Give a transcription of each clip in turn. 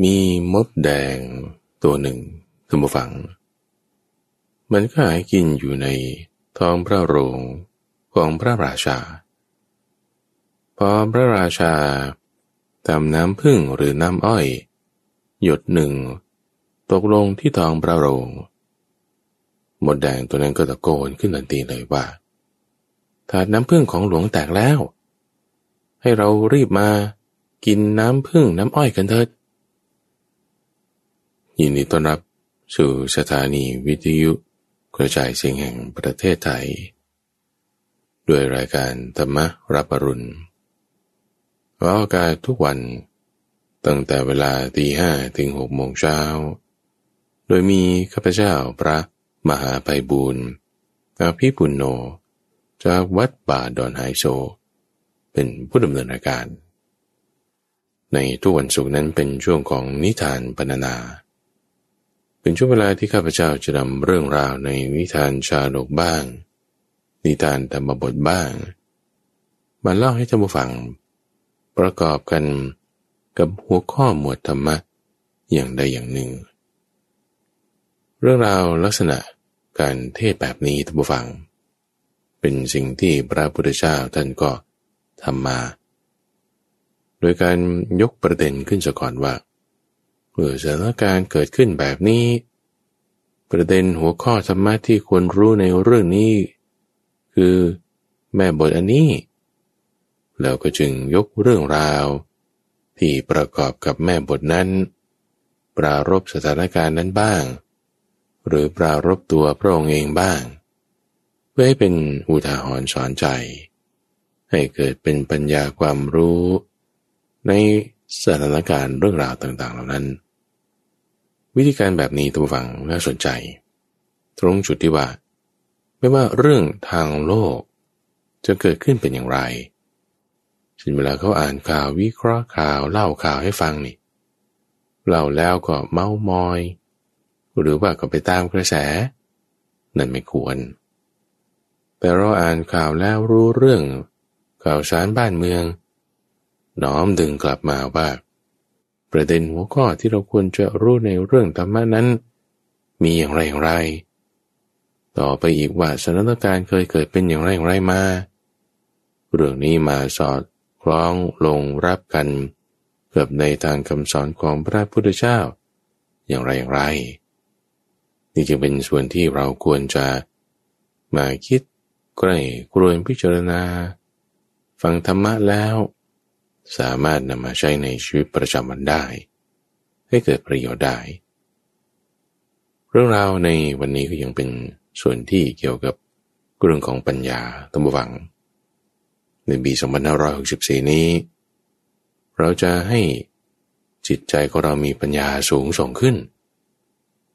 มีมดแดงตัวหนึ่งท่านผู้ฟัง มันก็หายกินอยู่ในท้องพระโรงของพระราชา พอพระราชาทำน้ำพึ่งหรือน้ำอ้อย หยดหนึ่ง ตกลงที่ท้องพระโรงมดแดงตัวนั้นก็ตะโกนขึ้นทันทีเลยว่าถาดน้ำพึ่งของหลวงแตกแล้ว ให้เรารีบมากินน้ำพึ่งน้ำอ้อยกันเถิด ยินดีต้อนรับสู่สถานีวิทยุกระจายเสียงแห่งประเทศไทย ด้วยรายการธรรมรับอรุณออกอากาศทุกวัน ตั้งแต่เวลาตีห้ถึงหกโมงเช้า โดยมีข้าพเจ้าพระมหาไพบูรณ์อาภิปุณโญจากวัดป่าดอนไฮโซ เป็นผู้ดำเนินรายการ ในทุกวันศุกร์นั้นเป็นช่วงของนิทานปรรนา เป็นช่วงเวลาที่ข้าพเจ้าจะนำเรื่องราวในนิทานชาดกบ้าง นิทานธรรมบทบ้าง มาเล่าให้ท่านผู้ฟัง ประกอบกันกับหัวข้อหมวดธรรมะอย่างใดอย่างหนึ่ง เรื่องราวลักษณะการเทศแบบนี้ท่านผู้ฟัง เป็นสิ่งที่พระพุทธเจ้าท่านก็ทำมา โดยการยกประเด็นขึ้นก่อนว่า เมื่อสถานการณ์เกิดขึ้นแบบนี้ ประเด็นหัวข้อธรรมะที่ควรรู้ในเรื่องนี้ คือแม่บทอันนี้ แล้วก็จึงยกเรื่องราว ที่ประกอบกับแม่บทนั้น ปรารบสถานการณ์นั้นบ้าง หรือปรารบตัวพระองค์เองบ้าง เพื่อให้เป็นอุทาหรณ์สอนใจ ให้เกิดเป็นปัญญาความรู้ ใน สถานการณ์เรื่องราวต่างๆ เหล่านั้น วิธีการแบบนี้ตัวฟังน่าสนใจ ตรงจุดที่ว่า ไม่ว่าเรื่องทางโลก จะเกิดขึ้นเป็นอย่างไรชินเวลาเขาอ่านข่าววิเคราะห์ข่าวเล่าข่าวให้ฟังนี่เล่าแล้วก็เมามอย หรือว่าก็ไปตามกระแส นั่นไม่ควร แต่เราอ่านข่าวแล้วรู้เรื่อง ข่าวสารบ้านเมือง น้อมดึงกลับมาว่า ประเด็นหัวข้อที่เราควรจะรู้ในเรื่องธรรมะนั้น มีอย่างไรอย่างไร ต่อไปอีกว่าสถานการณ์เคยเกิดเป็นอย่างไรอย่างไรมา เรื่องนี้มาสอดคล้องลงรับกันกับในทางคำสอนของพระพุทธเจ้า อย่างไรอย่างไร นี่จึงเป็นส่วนที่เราควรจะมาคิดใกล้กรวนพิจารณา ฟังธรรมะแล้ว สามารถนำมาใช้ในชีวิตประจำวันได้ ให้เกิดประโยชน์ได้ เรื่องราวในวันนี้ก็ยังเป็นส่วนที่เกี่ยวกับเรื่องของปัญญาตัมวัง ในปี2564 นี้ เราจะให้จิตใจของเรามีปัญญาสูงส่งขึ้น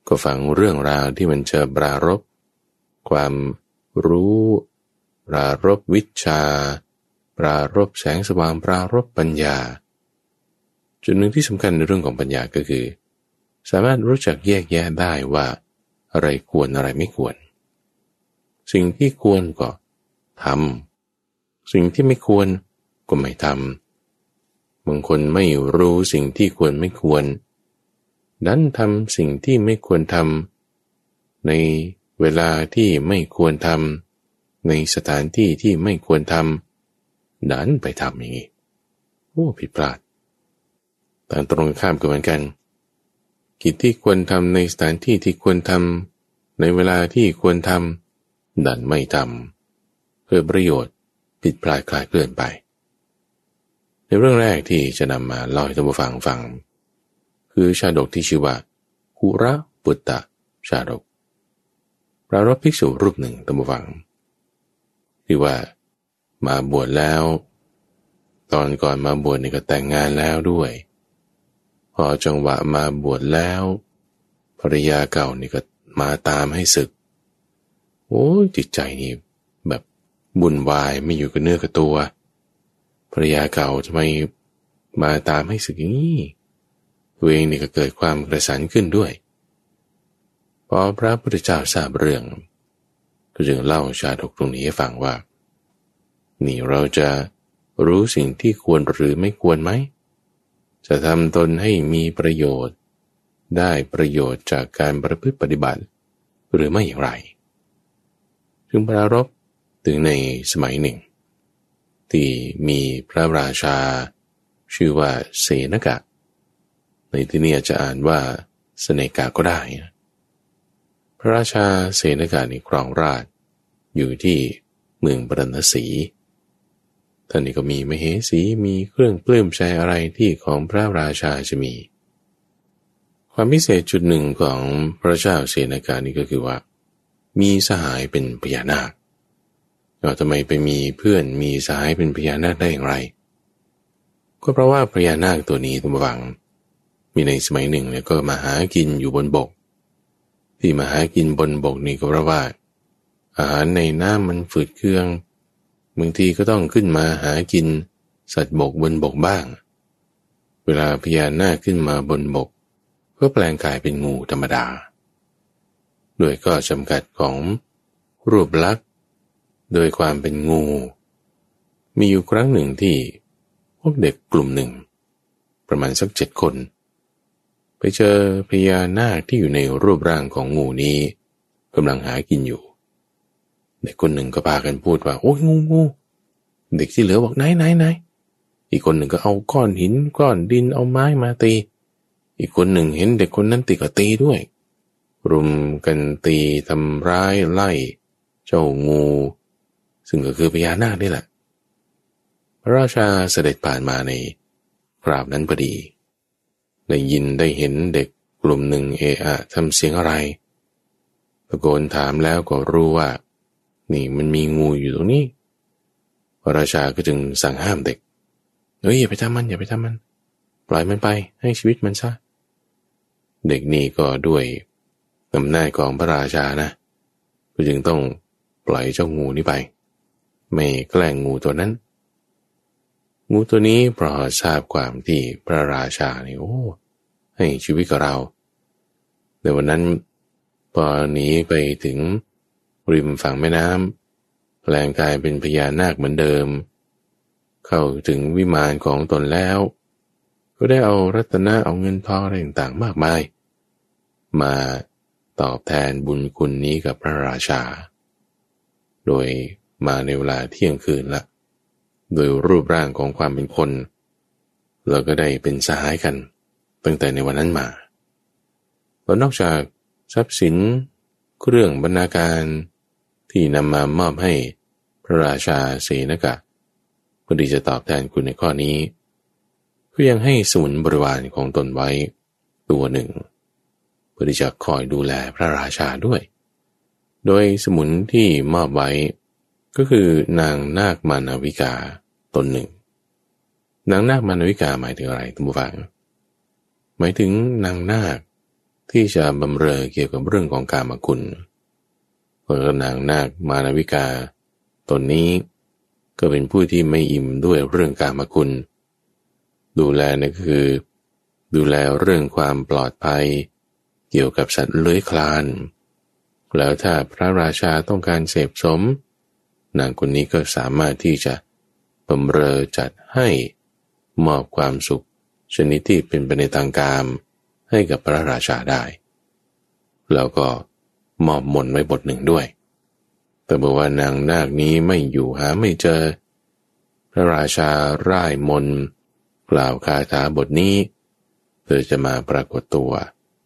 ก็ฟังเรื่องราวที่มันจะปรารบความรู้ปรารบวิชา ปรารบแสงสว่างปรารบปัญญา จุดหนึ่งที่สำคัญในเรื่องของปัญญาก็คือ สามารถรู้จักแยกแยะได้ว่า อะไรควรอะไรไม่ควร สิ่งที่ควรก็ทำสิ่งที่ไม่ควรก็ไม่ทำบางคนไม่รู้สิ่งที่ควรไม่ควร ดันทำสิ่งที่ไม่ควรทำในเวลาที่ไม่ควรทำในสถานที่ที่ไม่ควรทำ ดันไปทำอย่างนี้ โอ้ผิดพลาดแต่ตรงข้ามกันเหมือนกัน กิจที่ควรทำในสถานที่ที่ควรทำในเวลาที่ควรทำดันไม่ทำเพื่อประโยชน์ผิดพลาดคลายเคลื่อนไป ในเรื่องแรกที่จะนำมาเล่าให้ท่านผู้ฟังฟัง คือชาดกที่ชื่อว่าคุระปุตตะชาดกปรารบภิกษุรูปหนึ่งตัมวังที่ว่า มาบวชแล้ว ตอนก่อนมาบวชนี่ก็แต่งงานแล้วด้วย พอจังหวะมาบวชแล้วภรรยาเก่านี่ก็มาตามให้ศึก โอ้จิตใจนี่แบบบุญวายไม่อยู่กับเนื้อกับตัวภรรยาเก่าทำไมมาตามให้ศึกอย่างนี้ตัวเองนี่ก็เกิดความกระสันขึ้นด้วยพอพระพุทธเจ้าทราบเรื่องก็จึงเล่าชาดกตรงนี้ให้ฟังว่า นี่เราจะรู้สิ่งที่ควรหรือไม่ควรไหม จะทำตนให้มีประโยชน์ ได้ประโยชน์จากการประพฤติปฏิบัติ หรือไม่อย่างไรจึงปรารบถึงในสมัยหนึ่ง ที่มีพระราชา ชื่อว่าเสนกะ ในที่นี้จะอ่านว่าเสนกาก็ได้พระราชาเสนกาในครองราช อยู่ที่เมืองบรณสี ท่านนี้ก็มีมเหสีมีเครื่องปลื้มใจอะไรที่ของพระราชาจะมี ความพิเศษจุดหนึ่งของพระเจ้าเสนาการนี้ก็คือว่า มีสหายเป็นพญานาคเราทำไมไปมีเพื่อนมีสหายเป็นพญานาคได้อย่างไร ก็เพราะว่าพญานาคตัวนี้ตัวบัง มีในสมัยหนึ่งเนี่ยก็มาหากินอยู่บนบก ที่มาหากินบนบกนี่ก็เพราะว่า อาหารในน้ำมันฝืดเครื่อง บางทีก็ต้องขึ้นมาหากินสัตว์บกบนบกบ้าง เวลาพญานาคขึ้นมาบนบก ก็แปลงกายเป็นงูธรรมดา โดยก็จำกัดของรูปลักษณ์ โดยความเป็นงู มีอยู่ครั้งหนึ่งที่พวกเด็กกลุ่มหนึ่ง ประมาณสักเจ็ดคน ไปเจอพญานาคที่อยู่ในรูปร่างของงูนี้กำลังหากินอยู่ เด็กคนหนึ่งก็พากันพูดว่า โอ้ยงูงูเด็กที่เหลือบอกไหนไหนไหนอีกคนหนึ่งก็เอาก้อนหินก้อนดินเอาไม้มาตี อีกคนหนึ่งเห็นเด็กคนนั้นตีก็ตีด้วย รุมกันตีทำร้ายไล่ เจ้างู ซึ่งก็คือพญานาคนี่แหละ พระราชาเสด็จผ่านมาในคราวนั้นพอดีได้ยินได้เห็นเด็กกลุ่มหนึ่งเอะอะทำเสียงอะไรตะโกนถามแล้วก็รู้ว่า นี่มันมีงูอยู่ตรงนี้ พระราชาก็จึงสั่งห้ามเด็กเฮ้ยอย่าไปทำมันอย่าไปทำมัน ปล่อยมันไปให้ชีวิตมันซะ เด็กนี่ก็ด้วยอำนาจของพระราชานะก็จึงต้องปล่อยเจ้างูนี้ไป ไม่แกล้งงูตัวนั้น งูตัวนี้พอทราบความที่พระราชานี่โอ้ให้ชีวิตกับเราแต่วันนั้นพอหนีไปถึง ริมฝั่งแม่น้ำแปลงกายเป็นพญานาคเหมือนเดิม เข้าถึงวิมานของตนแล้ว ก็ได้เอารัตนะเอาเงินทองอะไรต่างๆมากมาย มาตอบแทนบุญคุณนี้กับพระราชา โดยมาในเวลาเที่ยงคืนละ โดยรูปร่างของความเป็นคน เราก็ได้เป็นสหายกัน ตั้งแต่ในวันนั้นมาแล้วนอกจากทรัพย์สินเครื่องบรรณาการ ที่นำมามอบให้พระราชาเสนกะเพื่อที่จะตอบแทนคุณในข้อนี้ก็ยังให้สมุนบริวารของตนไว้ตัวหนึ่ง เพื่อที่จะคอยดูแลพระราชาด้วย โดยสมุนที่มอบไว้ ก็คือนางนาคมานาวิกาตนหนึ่ง นางนาคมานาวิกาหมายถึงอะไรทุกฝัง หมายถึงนางนาคที่จะบำเรอเกี่ยวกับเรื่องของการมคุณ พระนางนาคมานวิกา ตนนี้ก็เป็นผู้ที่ไม่อิ่มด้วยเรื่องกามคุณ ดูแลนะคือ ดูแลเรื่องความปลอดภัย เกี่ยวกับสัตว์เลื้อยคลาน แล้วถ้าพระราชาต้องการเสพสม นางคนนี้ก็สามารถที่จะบำเรอจัดให้มอบความสุข ชนิดที่เป็นไปในทางการให้กับพระราชาได้ แล้วก็ มอบมนไว้บทหนึ่งด้วย แต่บอกว่านางนาคนี้ไม่อยู่หาไม่เจอ พระราชาร่ายมน กล่าวคาถาบทนี้ เธอจะมาปรากฏตัว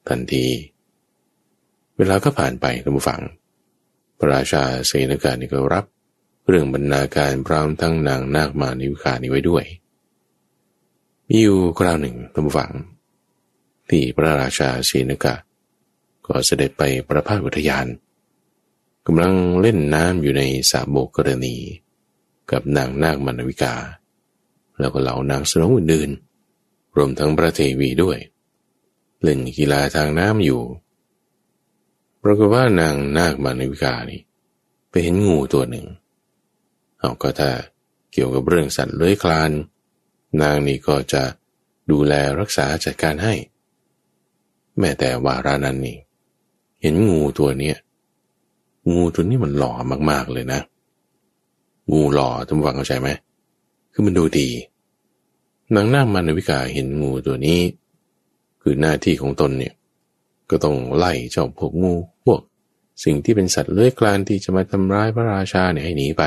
ทันที เวลาก็ผ่านไปท่านผู้ฟัง พระราชาเสนาการนี่ก็รับ เรื่องบรรณาการพร้อมทั้งนางนาคมานิวคานี้ไว้ด้วยมีอยู่คราวหนึ่งท่านผู้ฟังที่พระราชาเสนกา ก็เสด็จไปประพาสอุทยานกำลังเล่นน้ำอยู่ในสาโบกรณี กับนางนาคมนวิกา แล้วก็เหล่านางสนมอื่นๆรวมทั้งพระเทวีด้วย เล่นกีฬาทางน้ำอยู่ปรากฏว่านางนาคมนวิกานี่ไปเห็นงูตัวหนึ่ง เอาก็ถ้าเกี่ยวกับเรื่องสัตว์เลื้อยคลาน นางนี่ก็จะดูแลรักษาจัดการให้ แม้แต่วารานั้นนี่ เห็นงูตัวเนี้ยงูตัวนี้มันหล่อมากๆเลยนะ งูหล่อทุกฝังเข้าใจไหมคือมันดูดีนางนาคมานวิกาเห็นงูตัวนี้ คือหน้าที่ของตนเนี่ย ก็ต้องไล่เจ้าพวกงูพวก สิ่งที่เป็นสัตว์เลื้อยคลานที่จะมาทำร้ายพระราชาเนี่ยให้หนีไป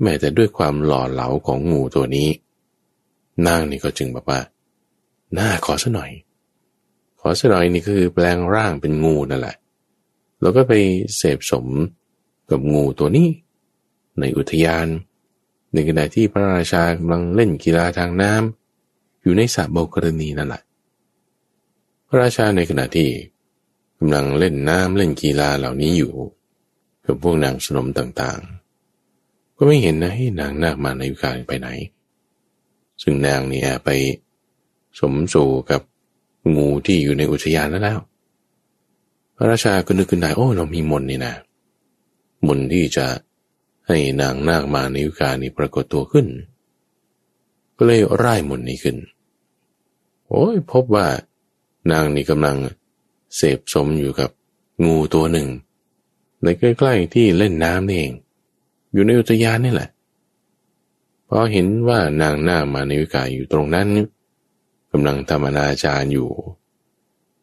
แม้แต่ด้วยความหล่อเหลาของงูตัวนี้ นางนี่ก็จึงบอกว่า หน้าขอสัหน่อย อสัหน่อยนี่คือแปลงร่างเป็นงูนั่นแหละ แล้วก็ไปเสพสมกับงูตัวนี้ ในอุทยาน ในขณะที่พระราชากำลังเล่นกีฬาทางน้ำอยู่ในสระโบกรณีนั่นแหละ พระราชาในขณะที่กำลังเล่นน้ำเล่นกีฬาเหล่านี้อยู่ กับพวกนางสนมต่างๆ ก็ไม่เห็นนะให้นางนาคมาในวิการไปไหน ซึ่งนางนี่ไปสมสู่กับ งูที่อยู่ในอุทยานนั้นแล้ว พระราชาก็นึกขึ้นได้โอ้เรามีมนนี่นะมนที่จะให้นางนาคมาในวิการนี้ปรากฏตัวขึ้น ก็เลยร่ายมนนี้ขึ้น โอ้ยพบว่านางนี่กำลังเสพสมอยู่กับงูตัวหนึ่ง ในใกล้ๆที่เล่นน้ำนี่เอง อยู่ในอุทยานนี่แหละพอเห็นว่านางนามาในวิกาอยู่ตรงนั้น กำลังทำอนาจารอยู่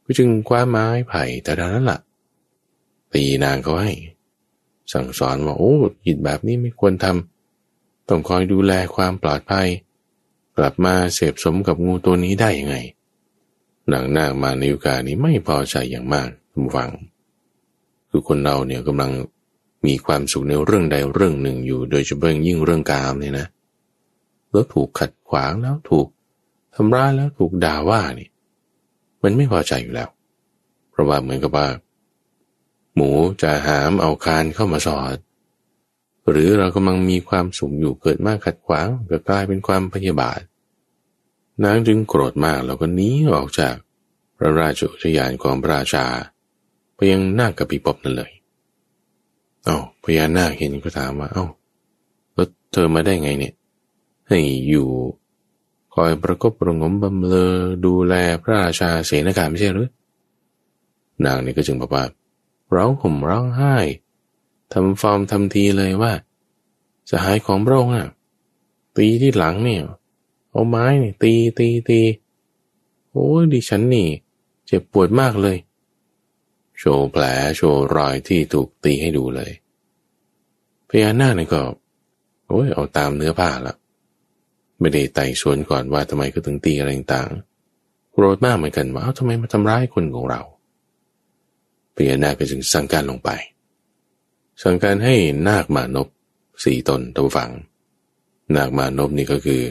ก็จึงคว้าไม้ไผ่แต่ดานั้นละ่ะ ตีนางเขาให้ สั่งสอนว่าโอ้หิดแบบนี้ไม่ควรทำต้องคอยดูแลความปลอดภัย กลับมาเสพสมกับงูตัวนี้ได้ยังไงนางนาคมาในยุคานี้ไม่พอใจอย่างมากทุกฝัง คือคนเราเนี่ยกำลังมีความสุขในเรื่องใดเรื่องหนึ่งอยู่ โดยเฉพาะยิ่งเรื่องกามเนี่ยนะ แล้วถูกขัดขวางแล้วถูก ทำร้ายแล้วถูกด่าว่านี่ มันไม่พอใจอยู่แล้ว เพราะว่าเหมือนกับว่า หมูจะหามเอาคานเข้ามาสอด หรือเรากำลังมีความสุขอยู่เกิดมากขัดขวางก็กลายเป็นความพยาบาทนางจึงโกรธมากแล้วก็หนีออกจากพระราชอุทยานของพระราชา ไปยังนาคกับปีปบนั่นเลย เอา้าพญานาคเห็นก็ถามว่า เอา้าแล้วเธอมาได้ไงเนี่ย ให้อยู่ คอยประกบประงมบำเลอดูแลพระราชาเสนาการไม่ใช่หรือนางนี่ก็จึงบอกว่าร้องห่มร้องไห้ทำฟอร์มทำทีเลยว่า สหายของพระองค์อะตีที่หลังเนี่ยเอาไม้เนี่ยตีตีตีโอ้ดิฉันนี่ เจ็บปวดมากเลย โชว์แผลโชว์รอยที่ถูกตีให้ดูเลยพญานาคนี่ก็โอ้ยเอาตามเนื้อผ้าละ ไม่ได้ไต่สวนก่อนว่าทำไมก็ถึงตีอะไรต่างโกรธมากเหมือนกันว่าทำไมมาทำร้ายคนของเราพญานาคก็จึงสั่งการลงไป สั่งการให้นาคมานพสี่ตนตัวฝัง นาคมานพนี่ก็คือ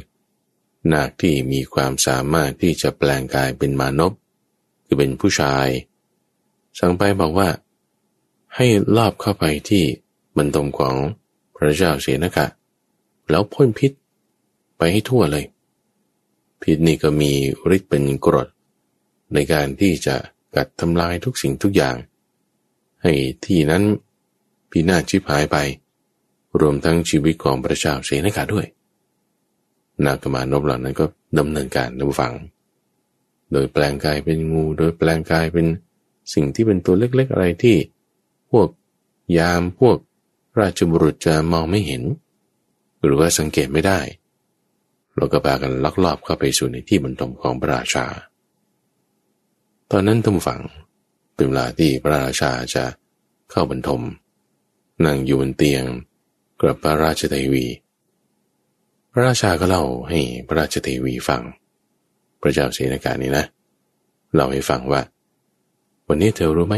นาคที่มีความสามารถที่จะแปลงกายเป็นมานพคือเป็นผู้ชาย สั่งไปบอกว่า ให้ลอบเข้าไปที่บรรทมของพระเจ้าเสนกะ แล้วพ่นพิษ ไปให้ทั่วเลย พิษนี่ก็มีฤทธิ์เป็นกรด ในการที่จะกัดทำลายทุกสิ่งทุกอย่าง ให้ที่นั้นพินาศชิบหายไป รวมทั้งชีวิตของพระเจ้าเสนกะด้วย นากมานพเหล่านั้นก็ดำเนินการดูฟัง โดยแปลงกายเป็นงู โดยแปลงกายเป็นสิ่งที่เป็นตัวเล็กๆอะไรที่ พวกยามพวกราชบุรุษจะมองไม่เห็น หรือว่าสังเกตไม่ได้ เราก็พากันลักลอบเข้าไปสู่ในที่บรรทมของพระราชา ตอนนั้นทุ่มฝังเป็นเวลาที่พระราชาจะเข้าบรรทม นั่งอยู่บนเตียงกับพระราชเทวี พระราชาก็เล่าให้พระราชเทวีฟัง พระเจ้าเสนาการนี้นะเล่าให้ฟังว่า วันนี้เธอรู้ไหม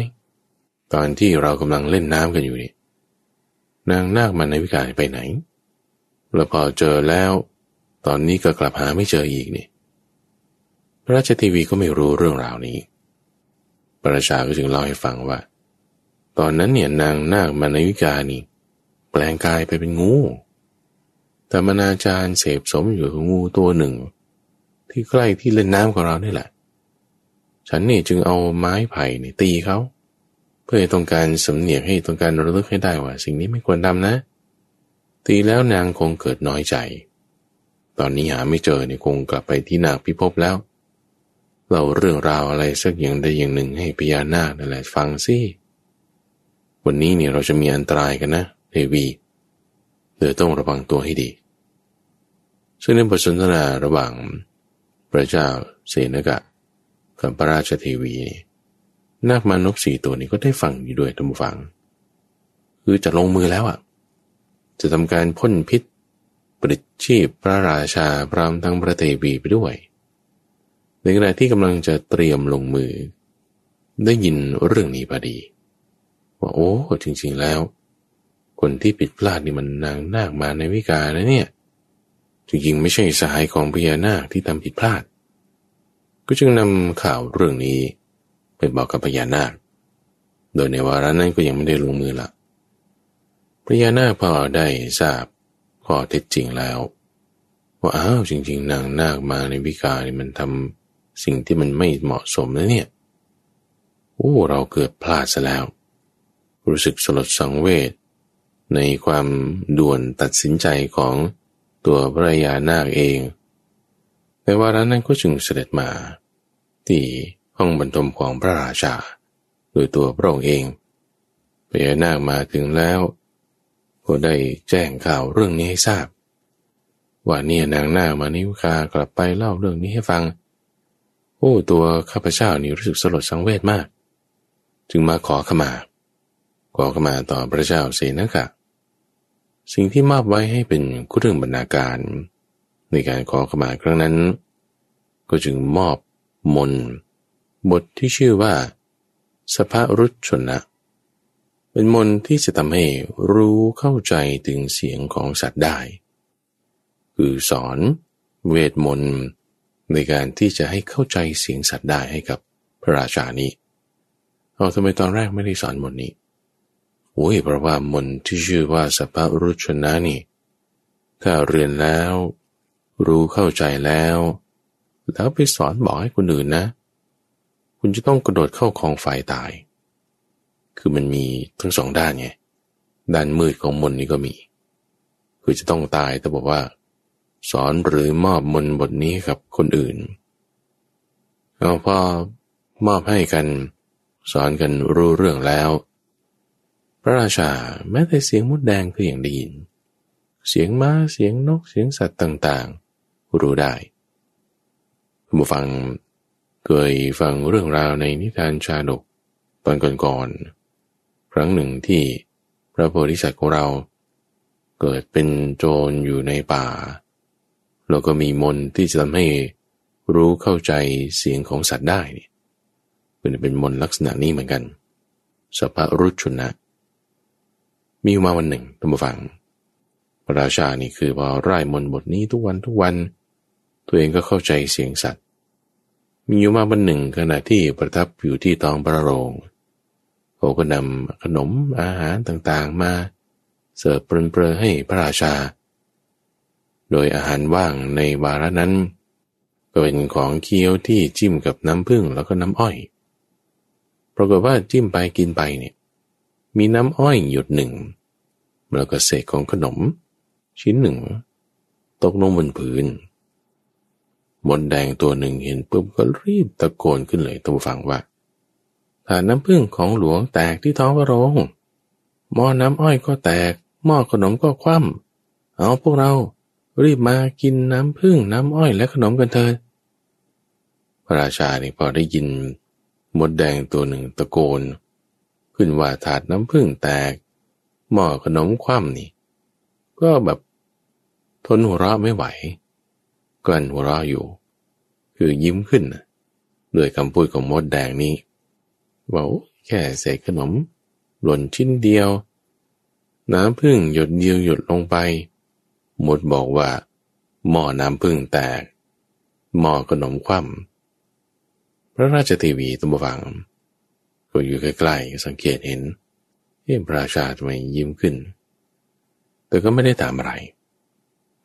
ตอนที่เรากำลังเล่นน้ำกันอยู่นี่นางนาคมันในวิกาไปไหน แล้วพอเจอแล้ว ตอนนี้ก็กลับหาไม่เจออีกนี่ พระราชเทวีก็ไม่รู้เรื่องราวนี้พระชาก็จึงเล่าให้ฟังว่า ตอนนั้นเนี่ยนางนาคมันวิกานี่ แปลงกายไปเป็นงู แต่มนาจาร์เสพสมอยู่กับงูตัวหนึ่ง ที่ใกล้ที่เล่นน้ำของเรานี่แหละ ฉันนี่จึงเอาไม้ไผ่นี่ตีเขาเพื่อต้องการสำเนียกให้ต้องการระลึกให้ได้ว่า สิ่งนี้ไม่ควรทำนะ ตีแล้วนางคงเกิดน้อยใจ ตอนนี้หาไม่เจอเนี่ยคงกลับไปที่นางพิภพแล้ว เราเรื่องราวอะไรสักอย่างใดอย่างหนึ่งให้พญานาคนั่นแหละฟังสิวันนี้เนี่ยเราจะมีอันตรายกันนะเทวีเธอต้องระวังตัวให้ดี ซึ่งในบทสนทนาระหว่างพระเจ้าเสนกะกับพระราชเทวีนาคมานพสี่ตัวนี้ก็ได้ฟังอยู่ด้วยท่านผู้ฟัง คือจะลงมือแล้วอะ จะทำการพ่นพิษ ปริชีพพระราชาพร้อมทั้งพระเทวีไปด้วย ในขณะที่กำลังจะเตรียมลงมือ ได้ยินเรื่องนี้พอดี ว่าโอ้จริง ๆแล้ว คนที่ผิดพลาดนี่มันนางนาคมาในวิกานะเนี่ย จริงๆไม่ใช่สหายของพญานาคที่ทำผิดพลาด ก็จึงนำข่าวเรื่องนี้ ไปบอกกับพญานาค โดยในวาระนั้นก็ยังไม่ได้ลงมือละพญานาคพอได้ทราบ ข้อเท็จจริงแล้ว ว่าอ้าวจริง ๆ นางนาคมาในวิกานี่มันทำสิ่งที่มันไม่เหมาะสมแล้วเนี่ยโอ้เราเกิดพลาดซะแล้ว รู้สึกสลดสังเวชในความด่วนตัดสินใจของตัวพระยานาคเองในวาระนั้นก็จึงเสด็จมา ที่ห้องบรรทมของพระราชา โดยตัวพระองค์เองพระยานาคมาถึงแล้ว ก็ได้แจ้งข่าวเรื่องนี้ให้ทราบ ว่าเนี่ยนางหน้ามานิวคากลับไปเล่าเรื่องนี้ให้ฟัง โอ้ตัวข้าพเจ้านี่รู้สึกสลดสังเวชมาก จึงมาขอขมา ขอขมาต่อพระเจ้าเสนกะสิ่งที่มอบไว้ให้เป็นคุเรื่องบรรณาการ ในการขอขมาครั้งนั้น ก็จึงมอบมน บทที่ชื่อว่า สภรุชนะ เป็นมนที่จะทำให้รู้เข้าใจถึงเสียงของสัตว์ได้ คือสอนเวทมนต์ในการที่จะให้เข้าใจเสียงสัตว์ได้ให้กับพระราชานี้เอาทำไมตอนแรกไม่ได้สอนมนนี้โอ้ยเพราะว่ามนที่ชื่อว่าสัพรุชนะนี่ ถ้าเรียนแล้ว รู้เข้าใจแล้ว แล้วไปสอนบอกให้คนอื่นนะ คุณจะต้องกระโดดเข้าของไฟตาย คือมันมีทั้งสองด้านไงด้านมืดของมนนี้ก็มี คือจะต้องตายแต่บอกว่า สอนหรือมอบมนบทนี้กับคนอื่นเอาพอมอบให้กัน สอนกันรู้เรื่องแล้ว พระราชาแม้แต่เสียงมดแดงก็ยังได้ยิน เสียงม้าเสียงนกเสียงสัตว์ต่างๆ รู้ได้ผู้ฟังเคยฟังเรื่องราวในนิทานชาดกตอนก่อนๆ ครั้งหนึ่งที่พระโพธิสัตว์ของเราเกิดเป็นโจรอยู่ในป่าแล้วก็มีมนที่จะทำให้รู้เข้าใจเสียงของสัตว์ได้เนี่ยเป็นมนลักษณะนี้เหมือนกันสภารุชุนะ มีมาวันหนึ่งท่านผู้ฟัง พระราชานี่คือพอไร้มนบทนี้ทุกวันทุกวัน ตัวเองก็เข้าใจเสียงสัตว์ มีอยู่มาวันหนึ่งขณะที่ประทับอยู่ที่ตองพระโรง เขาก็นำขนมอาหารต่างๆมา เสิร์ฟเปรนๆให้พระราชา โดยอาหารว่างในวาระนั้น ก็เป็นของเคี้ยวที่จิ้มกับน้ำผึ้งแล้วก็น้ำอ้อยปรากฏว่าจิ้มไปกินไปเนี่ยมีน้ำอ้อยหยดหนึ่ง แล้วก็เศษของขนม ชิ้นหนึ่ง ตกลงบนพื้นมนแดงตัวหนึ่งเห็นปุ๊บก็รีบตะโกนขึ้นเลยตัวฟังว่า ถาน้ำพึ่งของหลวงแตกที่ท้องพระโรงหม้อน้ำอ้อยก็แตก หม้อขนมก็คว่ำเอาพวกเรารีบมากินน้ำพึ่งน้ำอ้อยและขนมกันเถิดพระราชานี่พอได้ยินมดแดงตัวหนึ่งตะโกน ขึ้นว่าถาดน้ำผึ้งแตก หม้อขนมคว่ำนี่ ก็แบบทนหัวเราะไม่ไหวกลั้นหัวเราะอยู่ คือยิ้มขึ้นด้วยคำพูดของมดแดงนี้ ว่าแค่เศษขนม หล่นชิ้นเดียว น้ำพึ่งหยดเดียวหยดลงไป มดบอกว่า หม้อน้ำพึ่งแตก หม้อขนมคว่ำพระราชทีวีตัมบัง ก็อยู่ใกล้ๆสังเกตเห็นเอ๊ะพระราชาทำไมยิ้มขึ้น แต่ก็ไม่ได้ถามอะไร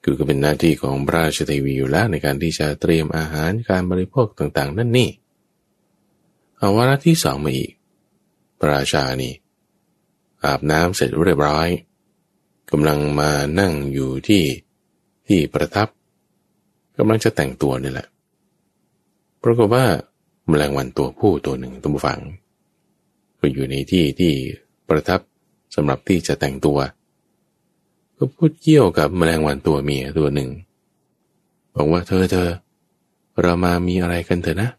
คือก็เป็นหน้าที่ของพระราชทวีอยู่แล้วในการที่จะเตรียมอาหารการบริโภคต่างๆ นั่นนี่ เอาวาระที่สองมาอีกพระราชานี่อาบน้ำเสร็จเรียบร้อยกำลังมานั่งอยู่ที่ที่ประทับกำลังจะแต่งตัวนี่แหละปรากฏว่าแมลงวันตัวผู้ตัวหนึ่งตัวฝังก็อยู่ในที่ที่ประทับสำหรับที่จะแต่งตัว ก็พูดเกี่ยวกับแมลงวันตัวเมียตัวหนึ่ง บอกว่าเธอเธอเรามามีอะไรกันเถอะนะ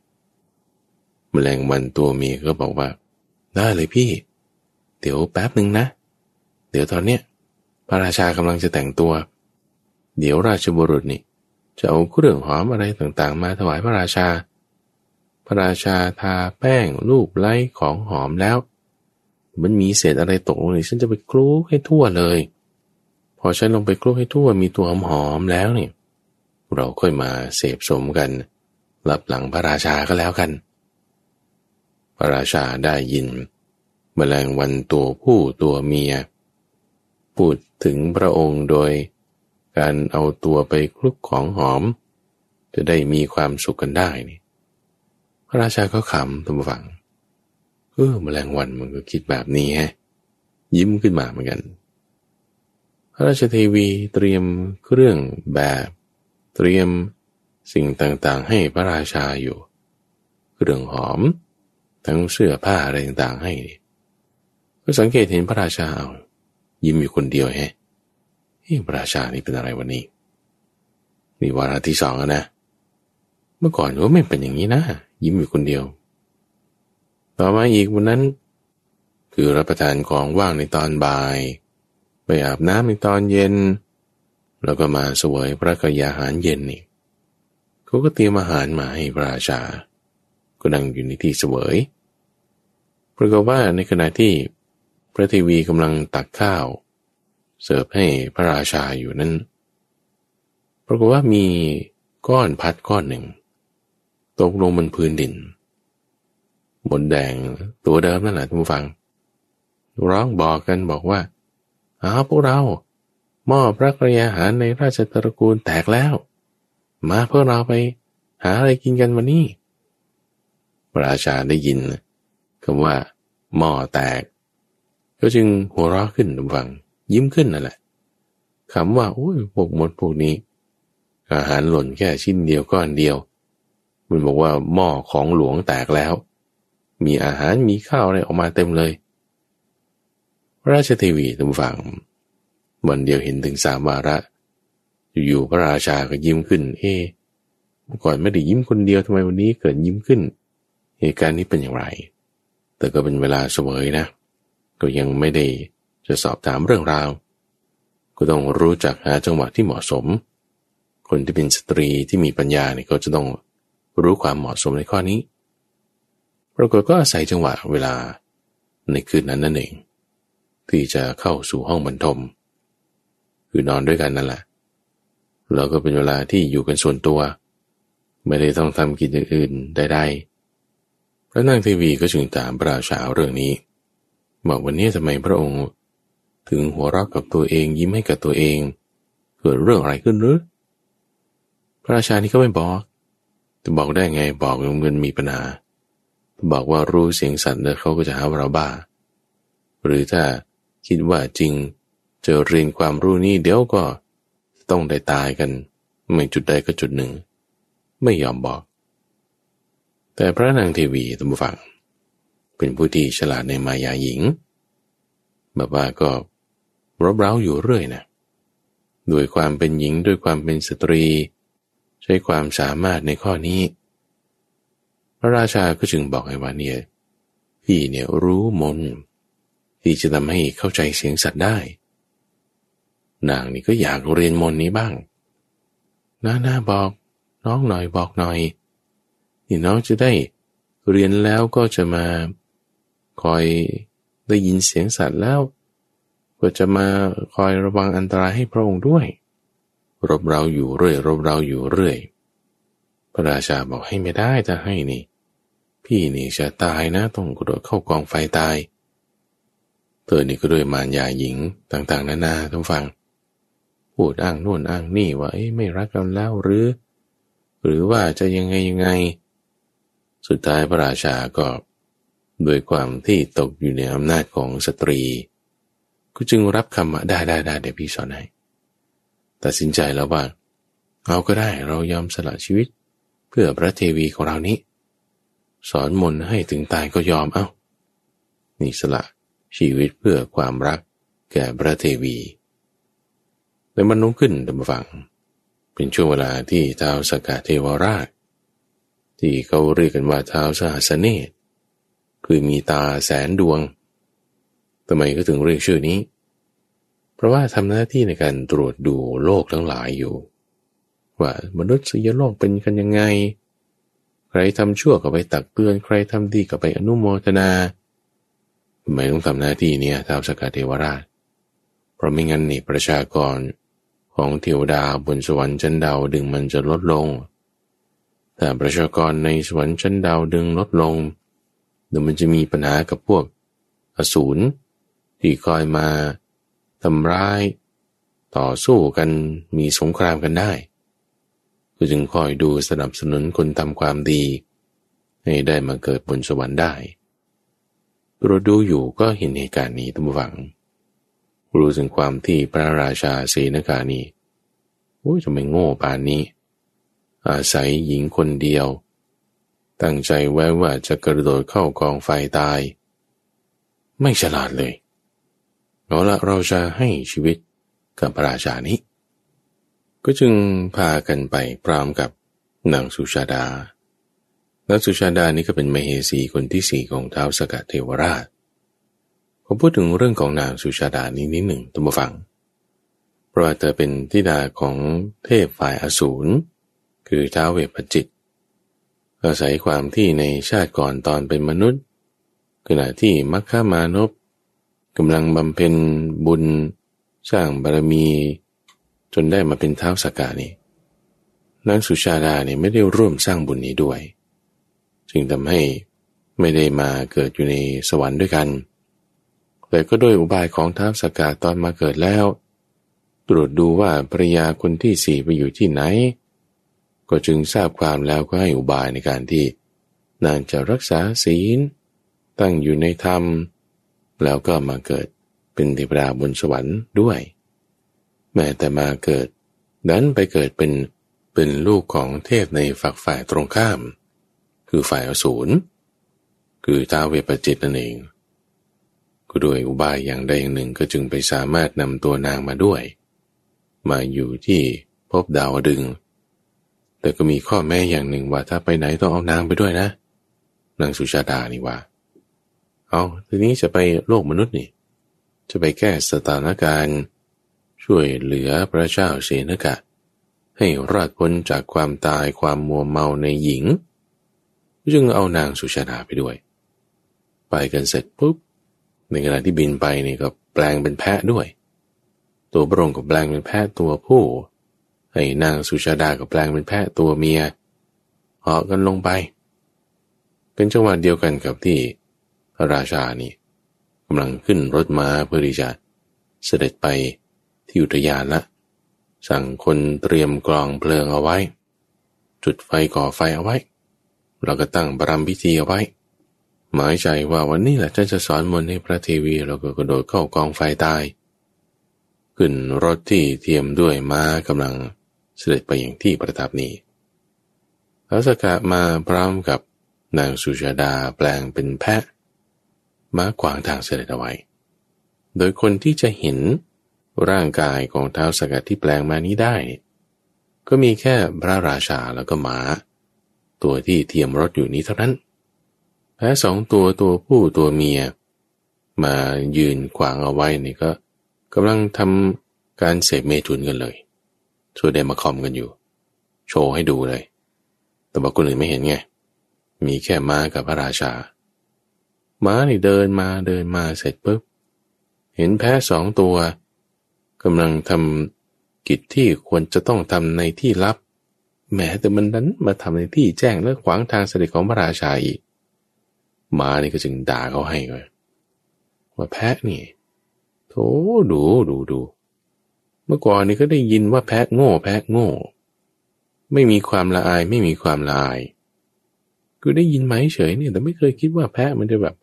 แมลงวันตัวเมียก็บอกว่า ได้เลยพี่ เดี๋ยวแป๊บหนึ่งนะ เดี๋ยวตอนเนี้ยพระราชากำลังจะแต่งตัว เดี๋ยวราชบุรุษนี่จะเอาเครื่องหอมอะไรต่างๆ มาถวายพระราชา พระราชาทาแป้งรูปไล้ของหอมแล้ว มันมีเศษอะไรตกลงนี่ฉันจะไปคลุกให้ทั่วเลย พอฉันลงไปคลุกให้ทั่วมีตัวหอมๆแล้วเนี่ยเราค่อยมาเสพสมกันรับหลังพระราชาก็แล้วกัน พระราชาได้ยินมแมลงวันตัวผู้ตัวเมีย พูดถึงพระองค์โดย การเอาตัวไปคลุกของหอม จะได้มีความสุขกันได้นี่พระราชาก็ขำทุกฝังเออมแมลงวันมันก็คิดแบบนี้ฮะยิ้มขึ้นมาเหมือนกัน พระราชเทวีเตรียมเครื่องแบบ เตรียมสิ่งต่างๆ ให้พระราชาอยู่ เครื่องหอม ทั้งเสื้อผ้าอะไรต่างๆ ให้ก็สังเกตเห็นพระราชาเอายิ้มอยู่คนเดียวแฮะพระราชานี่เป็นอะไรวันนี้นี่วาระที่สองนะ เมื่อก่อนก็ไม่เป็นอย่างนี้นะ ยิ้มอยู่คนเดียว ต่อมาอีกวันนั้น คือรับประทานของว่างในตอนบ่าย ไปอาบน้ำในตอนเย็น แล้วก็มาสวยพระกยาหารเย็นนี่เขาก็เตรียมอาหารมาให้พระราชา ก็นั่งอยู่ในที่เสวยปรากฏว่าในขณะที่พระทวีกำลังตักข้าว เสิร์ฟให้พระราชาอยู่นั้นปรากฏว่ามีก้อนพัดก้อนหนึ่ง ตกลงบนพื้นดินบนแดงตัวเดิมนั่นแหละทุกฟัง ร้องบอกกันบอกว่าอ้าวพวกเราหม้อพระกรยาหารในราชตระกูลแตกแล้ว มาเพื่อเราไปหาอะไรกินกันวันนี้ พระราชาได้ยินคำว่า หม้อแตก ก็จึงหัวเราะขึ้นทุกฟัง ยิ้มขึ้นนั่นแหละคำว่าโอ้ยพวกมดพวกนี้ อาหารหล่นแค่ชิ้นเดียวก้อนเดียว มันบอกว่าหม้อของหลวงแตกแล้ว มีอาหารมีข้าวอะไรออกมาเต็มเลยพระราชเทวีทุกฝังวันเดียวเห็นถึงสามวาระ อยู่พระราชาก็ยิ้มขึ้น เอ๊เมื่อก่อนไม่ได้ยิ้มคนเดียวทำไมวันนี้เกิดยิ้มขึ้น เหตุการณ์นี้เป็นอย่างไร แต่ก็เป็นเวลาเสวยนะ ก็ยังไม่ได้จะสอบถามเรื่องราว ก็ต้องรู้จักหาจังหวะที่เหมาะสม คนที่เป็นสตรีที่มีปัญญาเนี่ยก็จะต้องรู้ความเหมาะสมในข้อนี้ปรากฏก็อาศัยจังหวะเวลาในคืนนั้นนั่นเอง ที่จะเข้าสู่ห้องบรรทม คือนอนด้วยกันนั่นแหละแล้วก็เป็นเวลาที่อยู่กันส่วนตัว ไม่ได้ต้องทำกิจอื่นใดๆ พระนางเทวีก็จึงถามพระราชาเรื่องนี้ บอกวันนี้ทำไมพระองค์ ถึงหัวเราะกับตัวเองยิ้มให้กับตัวเอง เกิดเรื่องอะไรขึ้นหรือ พระราชานี่ก็ไม่บอก จะบอกได้ไงบอกเงินมีปัญหาบอกว่ารู้เสียงสัตว์แล้วเขาก็จะหาว่าเราบ้า หรือถ้าคิดว่าจริงเจอเรียนความรู้นี่เดี๋ยวก็ต้องได้ตายกัน ไม่จุดใดก็จุดหนึ่ง ไม่ยอมบอก แต่พระนางเทวีตัมฟัง เป็นผู้ที่ฉลาดในมายาหญิงแบบว่าก็รบเร้าอยู่เรื่อยนะด้วยความเป็นหญิงด้วยความเป็นสตรี ใช้ความสามารถในข้อนี้ พระราชาก็จึงบอกให้ว่าเนี่ยพี่เนี่ยรู้มน ที่จะทำให้เข้าใจเสียงสัตว์ได้ นางนี่ก็อยากเรียนมนนี้บ้างน้าหน้าบอก น้องหน่อยบอกหน่อย นี่น้องจะได้เรียนแล้วก็จะมาคอยได้ยินเสียงสัตว์แล้วก็จะมาคอยระวังอันตรายให้พระองค์ด้วย รบเราอยู่เรื่อยรบเราอยู่เรื่อย พระราชาบอกให้ไม่ได้จะให้นี่ พี่นี่จะตายนะต้องกระโดดเข้ากองไฟตาย เธอนี่ก็ด้วยมารยาหญิงต่างๆ นานาต้องฟังพูดอ้างนู่นอ้างนี่ว่าไม่รักกันแล้วหรือ หรือว่าจะยังไงยังไง สุดท้ายพระราชาก็ด้วยความที่ตกอยู่ในอำนาจของสตรี ก็จึงรับคำว่าได้ได้ได้เดี๋ยวพี่สอนให้ตัดสินใจแล้วว่า เอาก็ได้เรายอมสละชีวิต เพื่อพระเทวีของเรานี้ สอนมนให้ถึงตายก็ยอมเอา้านี่สละชีวิตเพื่อความรักแก่พระเทวีแต่มันนุ่งขึ้นดำฟัง เป็นช่วงเวลาที่ท้าวสกาเทวราช ที่เขาเรียกกันว่าเท้าสหัสเนตคือมีตาแสนดวงทำไมก็ถึงเรียกชื่อนี้ เพราะว่าทำหน้าที่ในการตรวจดูโลกทั้งหลายอยู่ ว่ามนุษย์สยโลกเป็นกันยังไง ใครทำชั่วก็ไปตักเตือน ใครทำดีก็ไปอนุโมทนาทำไมต้องทำหน้าที่เนี่ยท้าวสกาเทวราช เพราะไม่งั้นนี่ประชากรของเทวดาบนสวรรค์ชั้นดาวดึงมันจะลดลง แต่ประชากรในสวรรค์ชั้นดาวดึงลดลงเดี๋ยวมันจะมีปัญหากับพวกอสูรที่คอยมาทำร้าย ต่อสู้กันมีสงครามกันได้ก็จึงคอยดูสนับสนุนคนทำความดี ให้ได้มาเกิดบนสวรรค์ได้เราดูอยู่ก็เห็นเหตุการณ์นี้ตั้งหวัง รู้ถึงความที่พระราชาเสนกานีโอ้ยจะไม่โง่ป่านนี้ อาศัยหญิงคนเดียว ตั้งใจไว้ว่าจะกระโดดเข้ากองไฟตาย ไม่ฉลาดเลยเอาละเราจะให้ชีวิตกับพระราชานี้ ก็จึงพากันไปพร้อมกับนางสุชาดานางสุชาดานี้ก็เป็นมเหสีคนที่สี่ของท้าวสกัดเทวราชผมพูดถึงเรื่องของนางสุชาดานี้นิดหนึ่งตัวฟัง เพราะเธอเป็นธิดาของเทพฝ่ายอสูร คือท้าวเวปจิต อาศัยความที่ในชาติก่อนตอนเป็นมนุษย์ ขณะที่มัคคามานพกำลังบำเพ็ญบุญสร้างบารมี จนได้มาเป็นเท้าสกานี่นางสุชาดาเนี่ยไม่ได้ร่วมสร้างบุญนี้ด้วย จึงทำให้ไม่ได้มาเกิดอยู่ในสวรรค์ด้วยกัน แต่ก็ด้วยอุบายของท้าวสกาตอนมาเกิดแล้ว ตรวจดูว่าภรยาคนที่สี่ไปอยู่ที่ไหน ก็จึงทราบความแล้วก็ให้อุบายในการที่ นางจะรักษาศีล ตั้งอยู่ในธรรม แล้วก็มาเกิดเป็นเทวดาบนสวรรค์ด้วย แม้แต่มาเกิด นั้นไปเกิดเป็นเป็นลูกของเทพในฝักฝ่ายตรงข้าม คือฝ่ายอสูรคือท้าเวปจิตนั่นเองก็โดยอุบายอย่างใดอย่างหนึ่งก็จึงไปสามารถนำตัวนางมาด้วย มาอยู่ที่พบดาวดึง แต่ก็มีข้อแม้อย่างหนึ่งว่าถ้าไปไหนต้องเอานางไปด้วยนะ นางสุชาดานี่ว่า เอาทีนี้จะไปโลกมนุษย์นี่ จะไปแก้สถานการณ์ ช่วยเหลือพระเจ้าเสนกะ ให้รอดพ้นจากความตายความมัวเมาในหญิง จึงเอานางสุชาดาไปด้วย ไปกันเสร็จปุ๊บ ในขณะที่บินไปนี่ก็แปลงเป็นแพะด้วย ตัวพระองค์ก็แปลงเป็นแพะตัวผู้ ให้นางสุชาดาก็แปลงเป็นแพะตัวเมียเหาะกันลงไป เป็นจังหวะเดียวกันกับที่ราชานี่กำลังขึ้นรถม้าเพื่อที่จะเสด็จไปที่อุทยานละ สั่งคนเตรียมกลองเพลิงเอาไว้ จุดไฟก่อไฟเอาไว้ เราก็ตั้งบรมพิธีเอาไว้ หมายใจว่าวันนี้แหละจะจะสอนมนให้พระเทวีเราก็กระโดดเข้ากองไฟตาย ขึ้นรถที่เทียมด้วยม้ากำลัง เสด็จไปอย่างที่ประทับนี้แล้วสกะมาพร้อมกับนางสุชาดาแปลงเป็นแพะม้าขวางทางเสด็จเอาไว้ โดยคนที่จะเห็นร่างกายของเท้าสกัดที่แปลงมานี้ได้ ก็มีแค่พระราชาแล้วก็หมา ตัวที่เทียมรถอยู่นี้เท่านั้น แพ้สองตัวตัวผู้ตัวเมีย มายืนขวางเอาไว้นี่ก็กำลังทำการเสพเมถุนกันเลย ช่วยเดมาคอมกันอยู่ โชว์ให้ดูเลย แต่บอกคนอื่นไม่เห็นไง มีแค่ม้ากับพระราชา ม้านี่เดินมาเดินมาเสร็จปุ๊บ เห็นแพะสองตัวกำลังทำกิจที่ควรจะต้องทำในที่ลับแม้แต่มันนั้นมาทำในที่แจ้งและขวางทางเสด็จของพระราชาอีกม้านี่ก็จึงด่าเขาให้เลยว่าแพะนี่โถดูดูดู เมื่อก่อนนี่ก็ได้ยินว่าแพะโง่ แพะโง่ ไม่มีความละอาย ไม่มีความละอายกูได้ยินไหมเฉยเนี่ย แต่ไม่เคยคิดว่าแพะมันจะแบบ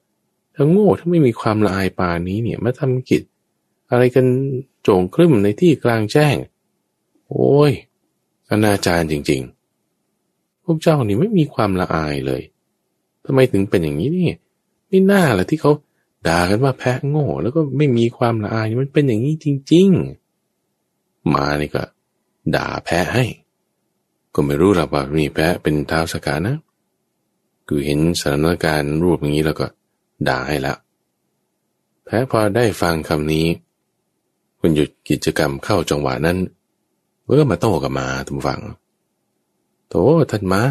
ถ้าโง่ถ้าไม่มีความละอายป่านี้เนี่ยมาทำกิจ อะไรกันโจงครึ่มในที่กลางแจ้ง โอ้ยอนาจารจริง ๆ พวกเจ้านี่ไม่มีความละอายเลยทำไมถึงเป็นอย่างนี้นี่ไม่น่าละที่เขาด่ากันว่าแพะโง่ แล้วก็ไม่มีความละอายมันเป็นอย่างนี้จริง ๆ มานี่ก็ ด่าแพ้ให้ ก็ไม่รู้หรอกว่ามีแพ้เป็นเท้าสกานะ คือเห็นสถานการณ์รูปอย่างนี้แล้วก็ ด่าให้ละ แพ้พอได้ฟังคำนี้คุณหยุดกิจกรรมเข้าจังหวะนั้นเมื่อมาโต้กับมาทุกฝัง โถท่านมา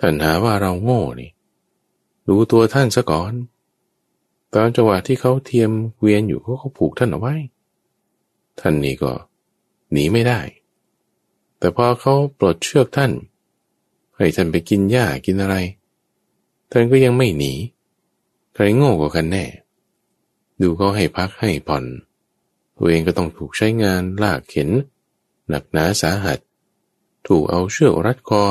ท่านหาว่าเราโง่นี่ ดูตัวท่านซะก่อน ตอนจังหวะที่เขาเทียมเวียนอยู่เขาเขาผูกท่านเอาไว้ ท่านนี่ก็หนีไม่ได้ แต่พอเขาปลดเชือกท่าน ให้ท่านไปกินหญ้ากินอะไร ท่านก็ยังไม่หนี ใครโง่กว่ากันแน่ ดูเขาให้พักให้ผ่อนตัวเองก็ต้องถูกใช้งานลากเข็น หนักหนาสาหัส ถูกเอาเชือกรัดคอ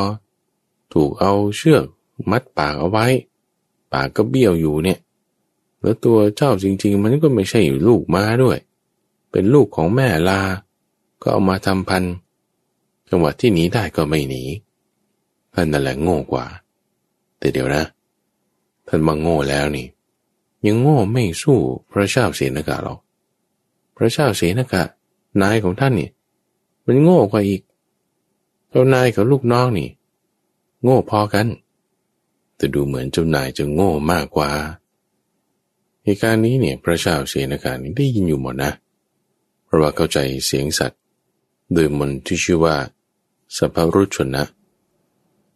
ถูกเอาเชือกมัดปากเอาไว้ ปากก็เบี้ยวอยู่เนี่ย แล้วตัวเจ้าจริง ๆ มันก็ไม่ใช่ลูกม้าด้วย เป็นลูกของแม่ลา ก็เอามาทำพัน จังหวะที่หนีได้ก็ไม่หนีท่านนั่นแหละโง่กว่า แต่เดี๋ยวนะ ท่านมาโง่แล้วนี่ ยังโง่ไม่สู้พระเจ้าเสนากาหรอก พระเจ้าเสนกะ นายของท่านนี่ มันโง่กว่าอีกเจ้านายกับลูกน้องนี่ โง่พอกัน แต่ดูเหมือนเจ้านายจะโง่มากกว่าเหตุการณ์นี้เนี่ยพระเจ้าเสนกานี่ได้ยินอยู่หมดนะ เพราะว่าเข้าใจเสียงสัตว์โดยมนที่ชื่อว่าสัพพรุชนะ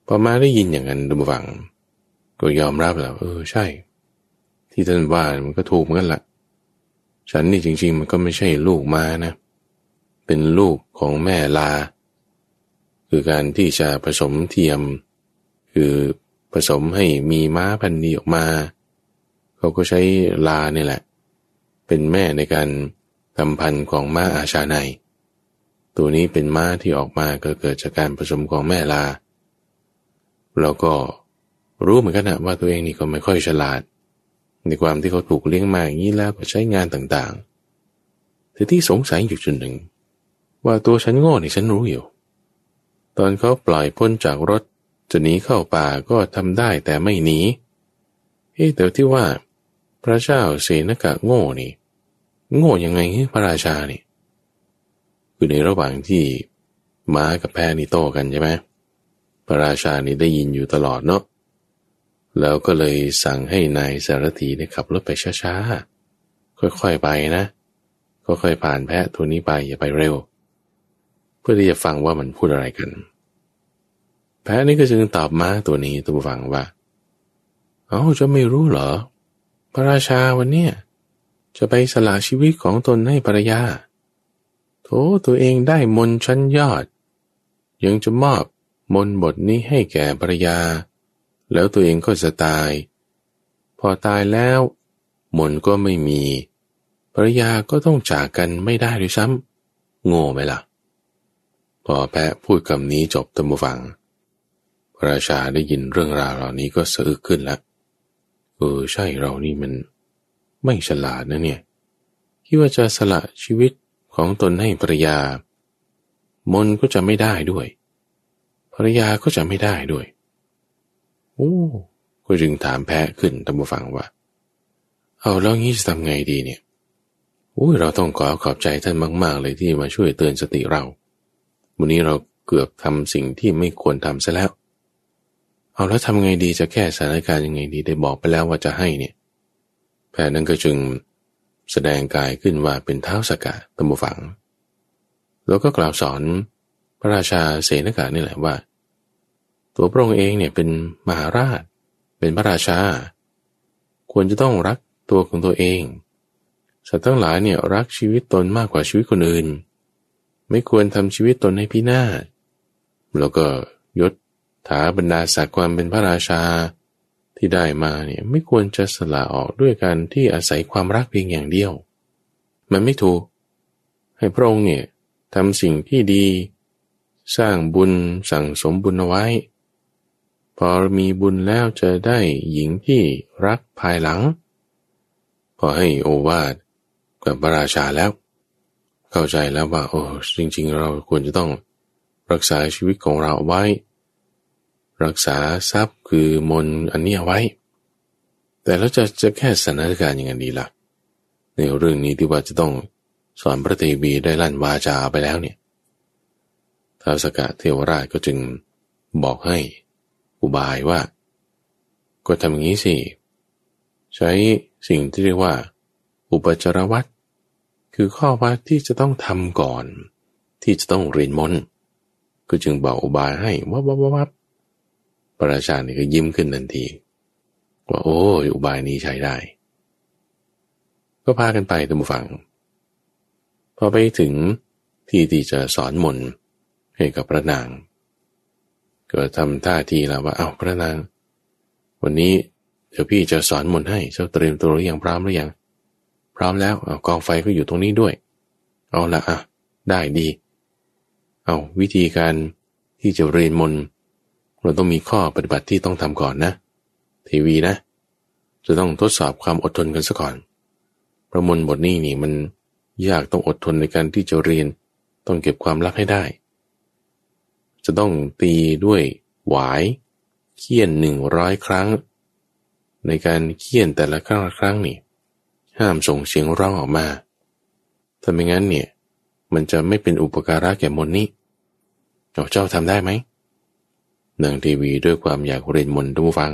พอมาได้ยินอย่างนั้นดูฟัง ก็ยอมรับแล้วเออใช่ ที่ท่านว่ามันก็ถูกเหมือนกันละฉันนี่จริง ๆ มันก็ไม่ใช่ลูกมานะ เป็นลูกของแม่ลา คือการที่จะผสมเทียม คือผสมให้มีม้าพันธุ์นี้ออกมา เขาก็ใช้ลาเนี่ยแหละ เป็นแม่ในการำพันธ์ของม้าอาชาใน ตัวนี้เป็นม้าที่ออกมาก็เกิดจากการผสมของแม่ลา เราก็รู้เหมือนกันนะว่าตัวเองนี่ก็ไม่ค่อยฉลาด ในความที่เขาถูกเลี้ยงมาอย่างนี้แล้วก็ใช้งานต่างๆแต่ที่สงสัยอยู่จุดหนึ่ง ว่าตัวฉันโง่นี่ฉันรู้อยู่ ตอนเขาปล่อยพ้นจากรถจะหนีเข้าป่าก็ทำได้แต่ไม่หนีเฮ้แต่ที่ว่า พระเจ้าเสนกะโง่นี่ โง่ยังไงพระราชานี่คือในระหว่างที่ม้ากับแพนี่โตกันใช่ไหมพระราชานี่ได้ยินอยู่ตลอดเนาะแล้วก็เลยสั่งให้นายสารถีเนี่ยขับรถไปช้าๆ ค่อยๆไปนะก็ค่อยผ่านแพะตัวนี้ไปอย่าไปเร็ว เพื่อที่จะฟังว่ามันพูดอะไรกัน แพะนี่ก็จึงตอบม้าตัวนี้ตัวฟังว่า เอาจะไม่รู้เหรอ พระราชาวันเนี้ย จะไปสละชีวิตของตนให้ภรรยา โถตัวเองได้มนชั้นยอด ยังจะมอบมนบทนี้ให้แก่ภรรยา แล้วตัวเองก็จะตาย พอตายแล้วมนก็ไม่มีภรรยาก็ต้องจากกันไม่ได้ด้วยซ้ำโง่ไหมล่ะ พอแพะพูดคำนี้จบตมฟัง พระราชาได้ยินเรื่องราวเหล่านี้ก็สะอึกขึ้นล้วเออใช่เรานี่มัน ไม่ฉลาดนะเนี่ยคิดว่าจะสละชีวิตของตนให้ภรรยา มนก็จะไม่ได้ด้วย ภรรยาก็จะไม่ได้ด้วย โอ้ก็จึงถามแพะขึ้นตามฟังว่า เอาแล้วงี้จะทำไงดีเนี่ยโอ้ยเราต้องขอขอบใจท่านมาก ๆ เลยที่มาช่วยเตือนสติเรา วันนี้เราเกือบทำสิ่งที่ไม่ควรทำซะแล้ว เอาแล้วทำไงดีจะแก้สถานการณ์ยังไงดีได้บอกไปแล้วว่าจะให้เนี่ย แพทย์นั้นก็จึงแสดงกายขึ้นว่าเป็นเท้าสกัดตมฝัง แล้วก็กล่าวสอนพระราชาเสนกานี่แหละว่า ตัวพระองค์เองเนี่ยเป็นมหาราช เป็นพระราชา ควรจะต้องรักตัวของตัวเอง สัตว์ทั้งหลายเนี่ยรักชีวิตตนมากกว่าชีวิตคนอื่น ไม่ควรทำชีวิตตนให้พินาศแล้วก็ยศถาบรรดาศักดิ์ความเป็นพระราชา ที่ได้มาเนี่ยไม่ควรจะสละออกด้วยการที่อาศัยความรักเพียงอย่างเดียว มันไม่ถูก ให้พระองค์เนี่ยทำสิ่งที่ดี สร้างบุญสั่งสมบุญเอาไว้ พอมีบุญแล้วจะได้หญิงที่รักภายหลัง พอให้โอวาทกับพระราชาแล้ว เข้าใจแล้วว่าโอ้จริง ๆ เราควรจะต้องรักษาชีวิตของเราไว้ รักษาทรัพย์คือมนอันนี้เอาไว้ แต่แล้วจะจะแค่สถานการณ์ยังไงดีละ่ะ ในเรื่องนี้ที่ว่าจะต้องสอนพระเทวีได้ลั่นวาจาไปแล้วเนี่ยท้าวสกะเทวราชก็จึงบอกให้อุบายว่า ก็ทำอย่างนี้สิ ใช้สิ่งที่เรียกว่า อุปจารวัตคือข้อวัดที่จะต้องทำก่อน ที่จะต้องเรียนมนก็จึงบอกอุบายให้วับวับวับ พระราชานี่ก็ยิ้มขึ้นทันที ว่าโอ้อุบายนี้ใช้ได้ ก็พากันไปตามฟัง พอไปถึงที่ที่จะสอนมนให้กับพระนาง ก็ทำท่าทีแล้วว่าเอา้าพระนาง วันนี้เดี๋ยวพี่จะสอนมนให้เจ้าเตรียมตัวหรือยังพร้อมหรือยังพร้อมแล้วเอากองไฟก็อยู่ตรงนี้ด้วย เอาละอะได้ดี เอาวิธีการที่จะเรียนมน เราต้องมีข้อปฏิบัติที่ต้องทำก่อนนะ ทีวีนะ จะต้องทดสอบความอดทนกันซะก่อน ประมวลบทนี้นี่มันยากต้องอดทนในการที่จะเรียน ต้องเก็บความลับให้ได้ จะต้องตีด้วยหวายเคี่ยนหนึ่งร้อยครั้ง ในการเคี่ยนแต่ละครั้งครั้งนี่ ห้ามส่งเสียงร้องออกมาถ้าไม่งั้นเนี่ย มันจะไม่เป็นอุปการะแก่มนนี้เจ้าทำได้ไหม นางทีวีด้วยความอยากเรียนมนต์ดูฟัง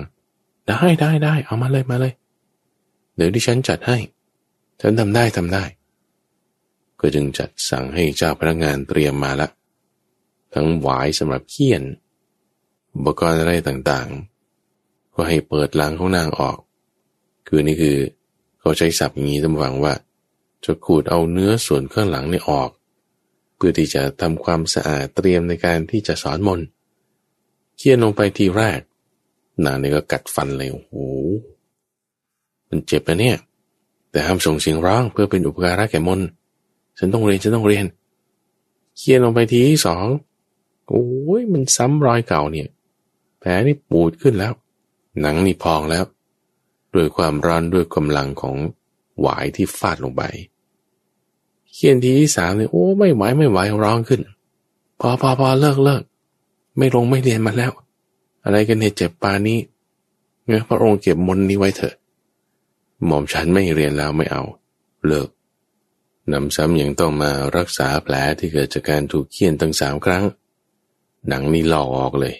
ได้ได้ได้เอามาเลยมาเลย เดี๋ยวที่ฉันจัดให้ ฉันทำได้ทำได้ ก็จึงจัดสั่งให้เจ้าพนักงานเตรียมมาละ ทั้งหวายสำหรับเคี่ยน อุปกรณ์อะไรต่างๆ ก็ให้เปิดลังของนางออก คือนี่คือเขาใช้ศัพท์อย่างนี้ตั้งหวังว่า จะขูดเอาเนื้อส่วนข้างหลังนี่ออก เพื่อที่จะทำความสะอาดเตรียมในการที่จะสอนมนต์ เคี่ยนลงไปทีแรกนางนี่ก็กัดฟันเลยโอ้โหมันเจ็บนะเนี่ย แต่ห้ามส่งเสียงร้องเพื่อเป็นอุปการะแก่มนฉันต้องเรียนฉันต้องเรียนเคี่ยนลงไปทีที่สองโอ้ยมันซ้ำรอยเก่าเนี่ย แผลนี่ปูดขึ้นแล้ว หนังนี่พองแล้ว ด้วยความร้อนด้วยกำลังของหวายที่ฟาดลงไปเคียนทีที่สามเนี่ยโอ้ไม่ไหวไม่ไหวร้องขึ้น พอพอพอเลิกเลิก ไม่ลงไม่เรียนมาแล้ว อะไรกันเนี่ยเจ็บปานี้เงี้ยพระองค์เก็บมนนี้ไว้เถอะ หม่อมฉันไม่เรียนแล้วไม่เอา เลิกนำซ้ำยังต้องมารักษาแผลที่เกิดจากการถูกเคี่ยนตั้งสามครั้ง หนังนี่ลอกออกเลย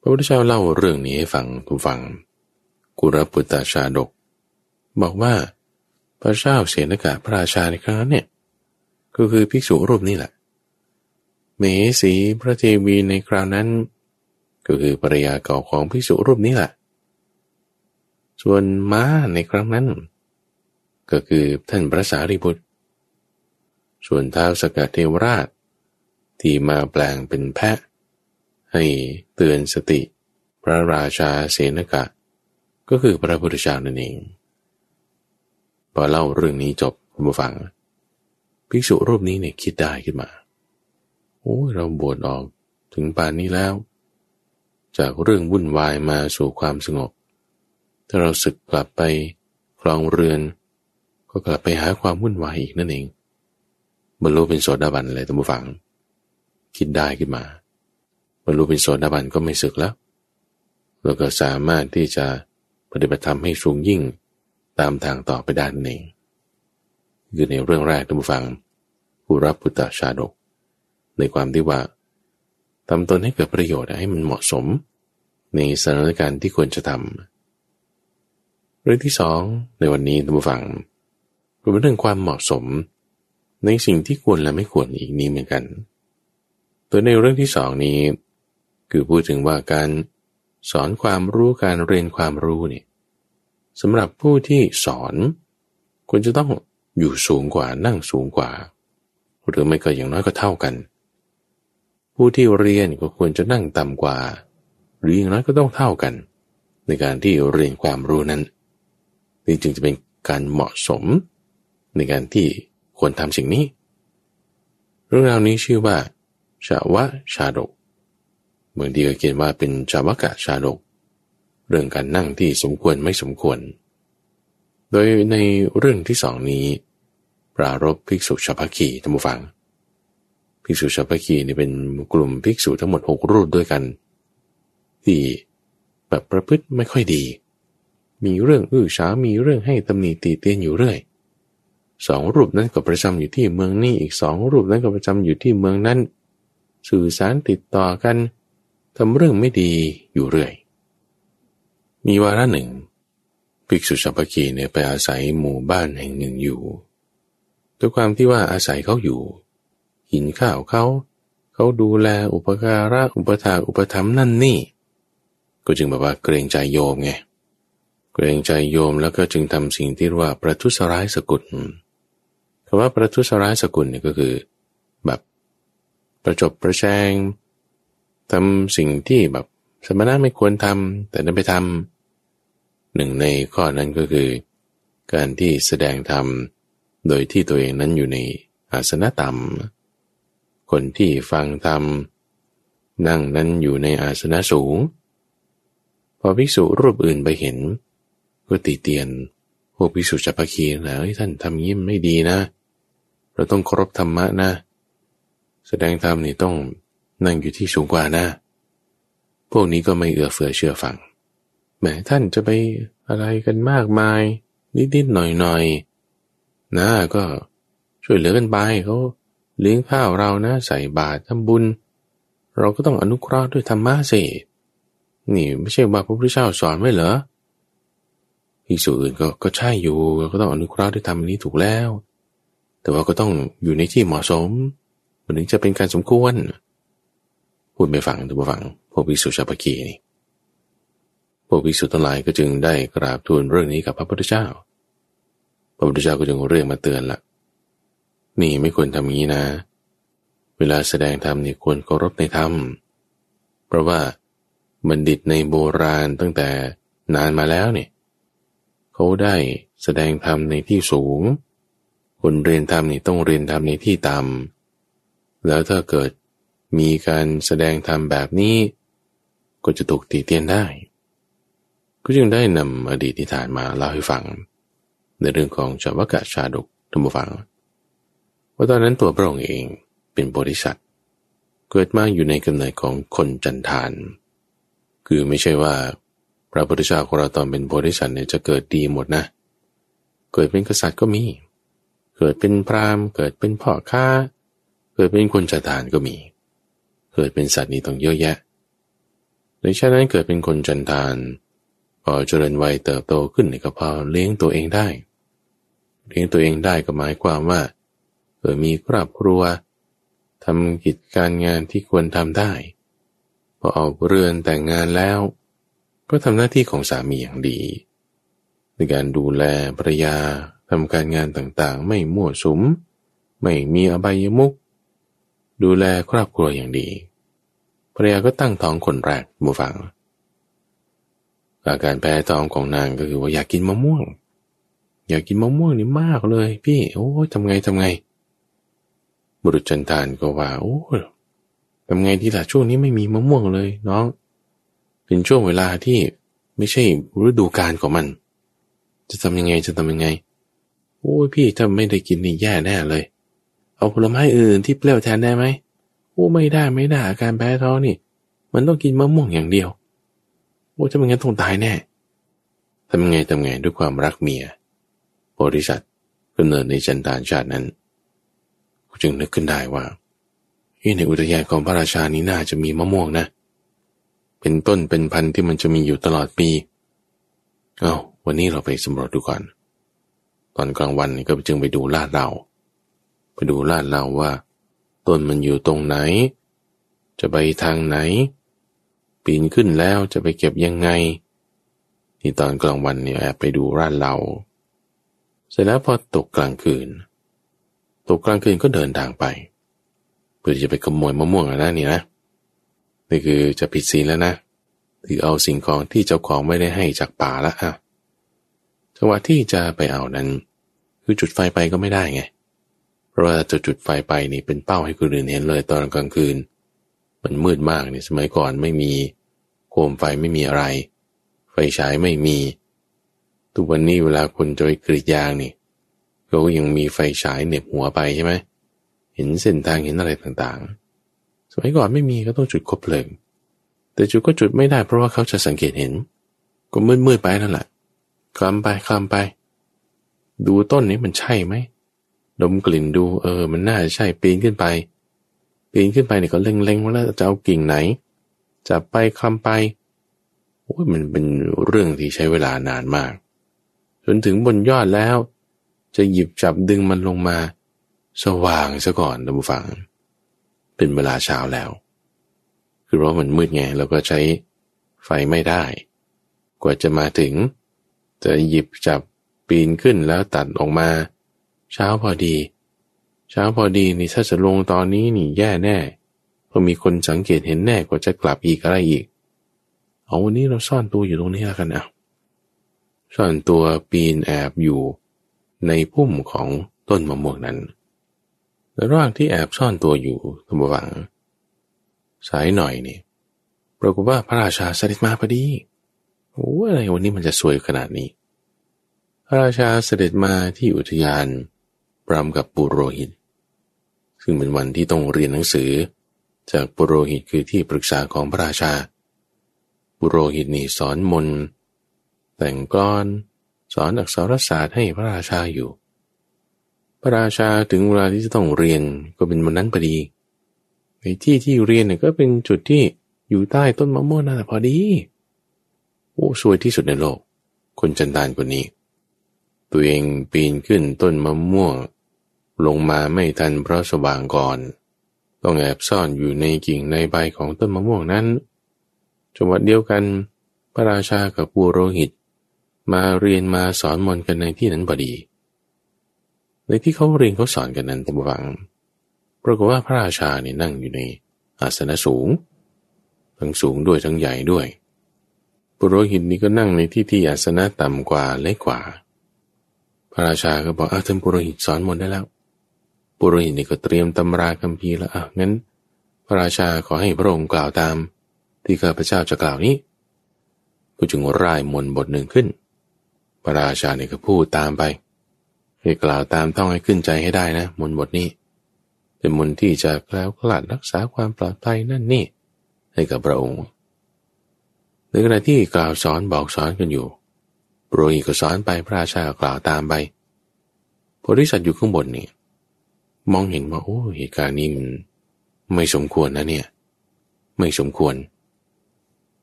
พระพุทธเจ้าเล่าเรื่องนี้ให้ฟังทุกฟัง กุรปุตตาชาดก บอกว่าพระเจ้าเสนกาพระราชาในครั้งนั้นเนี่ย ก็คือภิกษุรูปนี้แหละ เมสีพระเทวีในคราวนั้น ก็คือภรรยาเก่าของพิสุรูปนี้แหละ ส่วนม้าในครั้งนั้น ก็คือท่านพระสารีบุตร ส่วนท้าวสกัดเทวราช ที่มาแปลงเป็นแพะ ให้เตือนสติ พระราชาเสนกะ ก็คือพระพุทธเจ้านั่นเองพอเล่าเรื่องนี้จบมาฟัง ภิกษุรูปนี้เนี่ยคิดได้ขึ้นมา โอ้เราบวชออกถึงป่านนี้แล้ว จากเรื่องวุ่นวายมาสู่ความสงบ ถ้าเราศึกกลับไปคลองเรือน ก็กลับไปหาความวุ่นวายอีกนั่นเองบรรลุเป็นโสดาบันเลยท่านผู้ฟัง คิดได้ขึ้นมาบรรลุเป็นโสดาบันก็ไม่ศึกแล้วเราก็สามารถที่จะปฏิบัติธรรมให้สูงยิ่งตามทางต่อไปได้นั่นเองคือในเรื่องแรกท่านผู้ฟังผู้รับพุทธชาดก ในความที่ว่าทำตนให้เกิดประโยชน์ให้มันเหมาะสม ในสถานการณ์ที่ควรจะทำเรื่องที่สองในวันนี้ท่านผู้ฟังเป็นเรื่องความเหมาะสม ในสิ่งที่ควรและไม่ควรอีกนี้เหมือนกัน ตัวในเรื่องที่สองนี้ คือพูดถึงว่าการสอนความรู้การเรียนความรู้เนี่ยสำหรับผู้ที่สอนควรจะต้องอยู่สูงกว่านั่งสูงกว่า หรือไม่ก็อย่างน้อยก็เท่ากัน ผู้ที่เรียนก็ควรจะนั่งต่ำกว่า หรืออย่างน้อยก็ต้องเท่ากัน ในการที่เรียนความรู้นั้น นี่จึงจะเป็นการเหมาะสม ในการที่ควรทำสิ่งนี้ เรื่องราวนี้ชื่อว่าชาวะชาดกเมืองดีก็เขียนว่าเป็นชาวกะชาดก เรื่องการนั่งที่สมควรไม่สมควร โดยในเรื่องที่สองนี้ ปรารบภิกษุชาวพักีท่านผู้ฟัง ภิกษุชาวพคีนี่เป็นกลุ่มภิกษุทั้งหมดหกรูปด้วยกัน ที่แบบประพฤติไม่ค่อยดี มีเรื่องอื้อฉามีเรื่องให้ตำหนิตีเตียนอยู่เรื่อยสองรูปนั้นก็ประจำอยู่ที่เมืองนี้อีกสองรูปนั้นก็ประจำอยู่ที่เมืองนั้น สื่อสารติดต่อกันทำเรื่องไม่ดีอยู่เรื่อย มีวาระหนึ่งภิกษุสัพพคีเนี่ยไปอาศัยหมู่บ้านแห่งหนึ่งอยู่ด้วยความที่ว่าอาศัยเขาอยู่ กินข้าวเขาเขาดูแลอุปการะอุปถาอุปถัมภ์นั่นนี่ ก็จึงแบบว่าเกรงใจโยมไงเกรงใจโยมแล้วก็จึงทำสิ่งที่ว่าประทุษร้ายสกุลคำว่าประทุษร้ายสกุลเนี่ยก็คือ แบบประจบประแชงทำสิ่งที่แบบสมณะไม่ควรทำแต่นั้นไปทำหนึ่งในข้อนั้นก็คือ การที่แสดงธรรมโดยที่ตัวเองนั้นอยู่ในอาสนะต่ำ คนที่ฟังธรรม นั่งนั้นอยู่ในอาสนะสูง พอภิกษุรูปอื่นไปเห็น ก็ติเตียนพวกภิกษุจัปคีนะท่านทำยิ้มไม่ดีนะ เราต้องเคารพธรรมะนะ แสดงธรรมนี่ต้องนั่งอยู่ที่สูงกว่านะ พวกนี้ก็ไม่เอื้อเฟื้อเชื่อฟังแม้ท่านจะไปอะไรกันมากมาย นิดๆหน่อยๆนะก็ช่วยเหลือกันไปเขา เลี้ยงข้าวเรานะใส่บาตรทำบุญ เราก็ต้องอนุเคราะห์ด้วยธรรมะสินี่ไม่ใช่ว่าพระพุทธเจ้าสอนไว้เหรออีกส่วนอื่นก็ก็ใช่อยู่ก็ต้องอนุเคราะห์ด้วยธรรมนี้ถูกแล้ว แต่ว่าก็ต้องอยู่ในที่เหมาะสมมันถึงจะเป็นการสมควรพูดไม่ฟังดูไม่ฟังพวกภิกษุชาวปกีนี่พวกภิกษุทั้งหลายก็จึงได้กราบทูลเรื่องนี้กับพระพุทธเจ้า พระพุทธเจ้าก็จึงเรียกมาเตือนละ นี่ไม่ควรทำงี้นะ เวลาแสดงธรรมนี่ควรเคารพในธรรม เพราะว่าบัณฑิตในโบราณตั้งแต่นานมาแล้วเนี่ยเขาได้แสดงธรรมในที่สูง คนเรียนธรรมนี่ต้องเรียนธรรมในที่ต่ำแล้วถ้าเกิดมีการแสดงธรรมแบบนี้ ก็จะถูกตีเตียนได้ ก็จึงได้นำอดีตที่ผ่านมาเล่าให้ฟัง ในเรื่องของชาวกะชาดกธรรมฟัง ว่าตอนนั้นตัวพระองค์เองเป็นบริษัท เกิดมาอยู่ในกำเนิดของคนจันทาน คือไม่ใช่ว่า พระพุทธเจ้าของเราตอนเป็นบริษัทเนี่ยจะเกิดดีหมดนะ เกิดเป็นกษัตริย์ก็มี เกิดเป็นพราหมณ์ เกิดเป็นพ่อค้า เกิดเป็นคนจันทานก็มี เกิดเป็นสัตว์นี่ต้องเยอะแยะ ในชาตินั้นเกิดเป็นคนจันทานพอเจริญวัยเติบโตขึ้นนี่ก็พอเลี้ยงตัวเองได้ เลี้ยงตัวเองได้ก็หมายความว่า เออมีครอบครัวทำกิจการงานที่ควรทำได้ พอออกเรือนแต่งงานแล้ว ก็ทำหน้าที่ของสามีอย่างดีในการดูแลภรรยาทำการงานต่างๆ ไม่มั่วสุม ไม่มีอบายมุก ดูแลครอบครัวอย่างดีภรรยาก็ตั้งท้องคนแรกบูฟังอาการแพ้ท้องของนางก็คือว่าอยากกินมะม่วง อยากกินมะม่วงนี่มากเลย พี่ โอ้ยทำไงทำไง บุรุษจันทานก็ว่า โอ้ทำไงดีล่ะช่วงนี้ไม่มีมะม่วงเลย น้อง เป็นช่วงเวลาที่ไม่ใช่ฤดูกาลของมัน จะทำยังไงจะทำยังไง โอ้ยพี่ถ้าไม่ได้กินนี่แย่แน่เลย เอาผลไม้อื่นที่เปรี้ยวแทนได้ไหมโอ้ไม่ได้ไม่ได้อาการแพ้ท้องนี่ มันต้องกินมะม่วงอย่างเดียว โอ้จะไม่งั้นต้องตายแน่ทำไงทำไงด้วยความรักเมียบริษัทกำเนิดในจันตานชาตินั้น จึงนึกขึ้นได้ว่าในอุทยานของพระราชานี้น่าจะมีมะม่วงนะ เป็นต้นเป็นพันธุ์ที่มันจะมีอยู่ตลอดปี เอา้าวันนี้เราไปสำรวจดูก่อน ตอนกลางวันก็จึงไปดูลาดเรา ไปดูลาดเราว่า ต้นมันอยู่ตรงไหน จะไปทางไหน ปีนขึ้นแล้วจะไปเก็บยังไง ที่ตอนกลางวันเนี่ยแอบไปดูร้านเรา เสร็จแล้วพอตกกลางคืน ตกกลางคืนก็เดินทางไป เพื่อจะไปขโมยมะม่วงนะนี่นะนี่คือจะผิดศีลแล้วนะถือเอาสิ่งของที่เจ้าของไม่ได้ให้จากป่าละอะจังหวะที่จะไปเอานั้น คือจุดไฟไปก็ไม่ได้ไงเราะว่าจะจุดไฟไปนี่เป็นเป้าให้คนอื่นเห็นเลยตอนกลางคืน มันมืดมากเนี่ยสมัยก่อนไม่มี โคมไฟไม่มีอะไร ไฟฉายไม่มี ทุกวันนี้เวลาคนจะไปกรีดยางนี่ ก็ยังมีไฟฉายเหน็บหัวไปใช่ไหมเห็นเส้นทางเห็นอะไรต่างๆ สมัยก่อนไม่มีก็ต้องจุดคบเพลิง แต่จุดก็จุดไม่ได้เพราะว่าเขาจะสังเกตเห็น ก็มืดๆไปนั่นแหละคลำไปคลำไป ดูต้นนี้มันใช่ไหมดมกลิ่นดูเออ มันน่าจะใช่ปีนขึ้นไป ปีนขึ้นไปเนี่ยก็เล็งๆว่าจะเอากิ่งไหน จะไปคลำไปโอ้ยมันเป็นเรื่องที่ใช้เวลานานมาก จนถึงบนยอดแล้ว จะหยิบจับดึงมันลงมา สว่างซะก่อนท่านผู้ฟัง เป็นเวลาเช้าแล้ว คือเพราะมันมืดไงเราก็ใช้ไฟไม่ได้ กว่าจะมาถึง จะหยิบจับปีนขึ้นแล้วตัดออกมา เช้าพอดี เช้าพอดีนี่ถ้าจะลงตอนนี้นี่แย่แน่เพราะมีคนสังเกตเห็นแน่กว่าจะกลับอีกอะไรอีก เอาวันนี้เราซ่อนตัวอยู่ตรงนี้แล้วกันอะซ่อนตัวปีนแอบอยู่ ในพุ่มของต้นมะม่วงนั้นระหว่างที่แอบซ่อนตัวอยู่ทมวัง สายหน่อยนี่ปรากฏว่าพระราชาเสด็จมาพอดีโอ้อะไรวันนี้มันจะสวยขนาดนี้ พระราชาเสด็จมาที่อุทยานพร้อมกับปุโรหิต ซึ่งเป็นวันที่ต้องเรียนหนังสือ จากปุโรหิตคือที่ปรึกษาของพระราชา ปุโรหิตนี่สอนมน แต่งกลอน สอนอักษรศาสตร์ให้พระราชาอยู่ พระราชาถึงเวลาที่จะต้องเรียนก็เป็นวันนั้นพอดี ในที่ที่เรียนเนี่ยก็เป็นจุดที่อยู่ใต้ต้นมะม่วงนั่นพอดี โอ้สวยที่สุดในโลก คนจันดานคนนี้ ตัวเองปีนขึ้นต้นมะม่วง ลงมาไม่ทันเพราะสว่างก่อน ต้องแอบซ่อนอยู่ในกิ่งในใบของต้นมะม่วงนั้นจังหวัดเดียวกัน พระราชากับปูโรหิต มาเรียนมาสอนมนกันในที่นั้นพอดี ในที่เขาเรียนเขาสอนกันนั้นตบวังปรากฏว่าพระราชาเนี่ยนั่งอยู่ในอาสนะสูง ทั้งสูงด้วยทั้งใหญ่ด้วย ปุโรหิตนี้ก็นั่งในที่ที่อาสนะต่ำกว่าเล็กกว่า พระราชาก็บอกอ้าท่านปุโรหิตสอนมดได้แล้ว ปุโรหิตนี่ก็เตรียมตำราคัมภีร์แล้วอะงั้น พระราชาขอให้พระองค์กล่าวตาม ที่ข้าพเจ้าจะกล่าวนี้ ก็จึงร่ายมนบทหนึ่งขึ้น พระราชาเนี่ยก็พูดตามไป ให้กล่าวตามต้องให้ขึ้นใจให้ได้นะ มนบทนี้เป็นมนที่จะแคล้วคลาดรักษาความปลอดภัยนั่นนี่ ให้กับพระองค์ในขณะที่กล่าวสอนบอกสอนกันอยู่โปรยก็สอนไปพระราชากล่าวตามไปบริษัทอยู่ข้างบนนี่มองเห็นว่าโอ้เหตุการณ์นี้มันไม่สมควรนะเนี่ย ไม่สมควร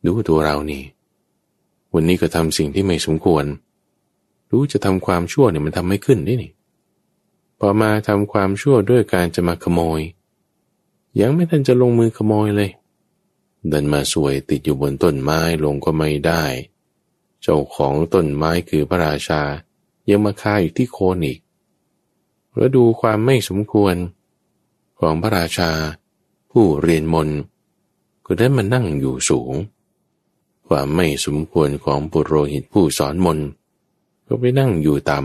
ดูตัวเรานี่ วันนี้ก็ทำสิ่งที่ไม่สมควร รู้จะทำความชั่วเนี่ยมันทำไม่ขึ้นได้นี่พอมาทำความชั่วด้วยการจะมาขโมย ยังไม่ทันจะลงมือขโมยเลยดินมาสวยติดอยู่บนต้นไม้ลงก็ไม่ได้ เจ้าของต้นไม้คือพระราชา ยังมาคาอยู่ที่โคนอีกแล้วดูความไม่สมควร ของพระราชา ผู้เรียนมนก็ได้มานั่งอยู่สูง ความไม่สมควรของปุโรหิตผู้สอนมน ก็ไปนั่งอยู่ต่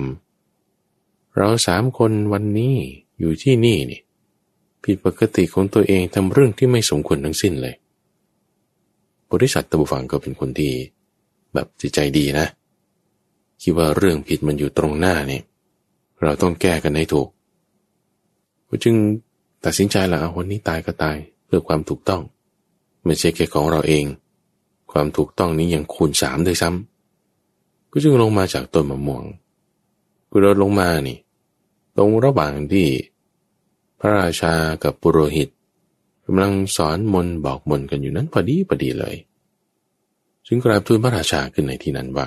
ำเราสามคนวันนี้อยู่ที่นี่นี่ผิดปกติของตัวเองทำเรื่องที่ไม่สมควรทั้งสิ้นเลย บริษัทตบุฟังก็เป็นคนที่แบบจิตใจดีนะ คิดว่าเรื่องผิดมันอยู่ตรงหน้าเนี่ยเราต้องแก้กันให้ถูกจึงตัดสินใจละวันนี้ตายก็ตายเพื่อความถูกต้อง ไม่ใช่แค่ของเราเอง ความถูกต้องนี้ยังคูณสามด้วยซ้ำ ก็จึงลงมาจากต้นมะม่วงกุเราลงมานี่ ตรงระหว่างที่ พระราชากับปุโรหิตกำลังสอนมนบอกมนกันอยู่นั้นพอดีพอดีเลยจึงกราบทูลพระราชาขึ้นในที่นั้นว่า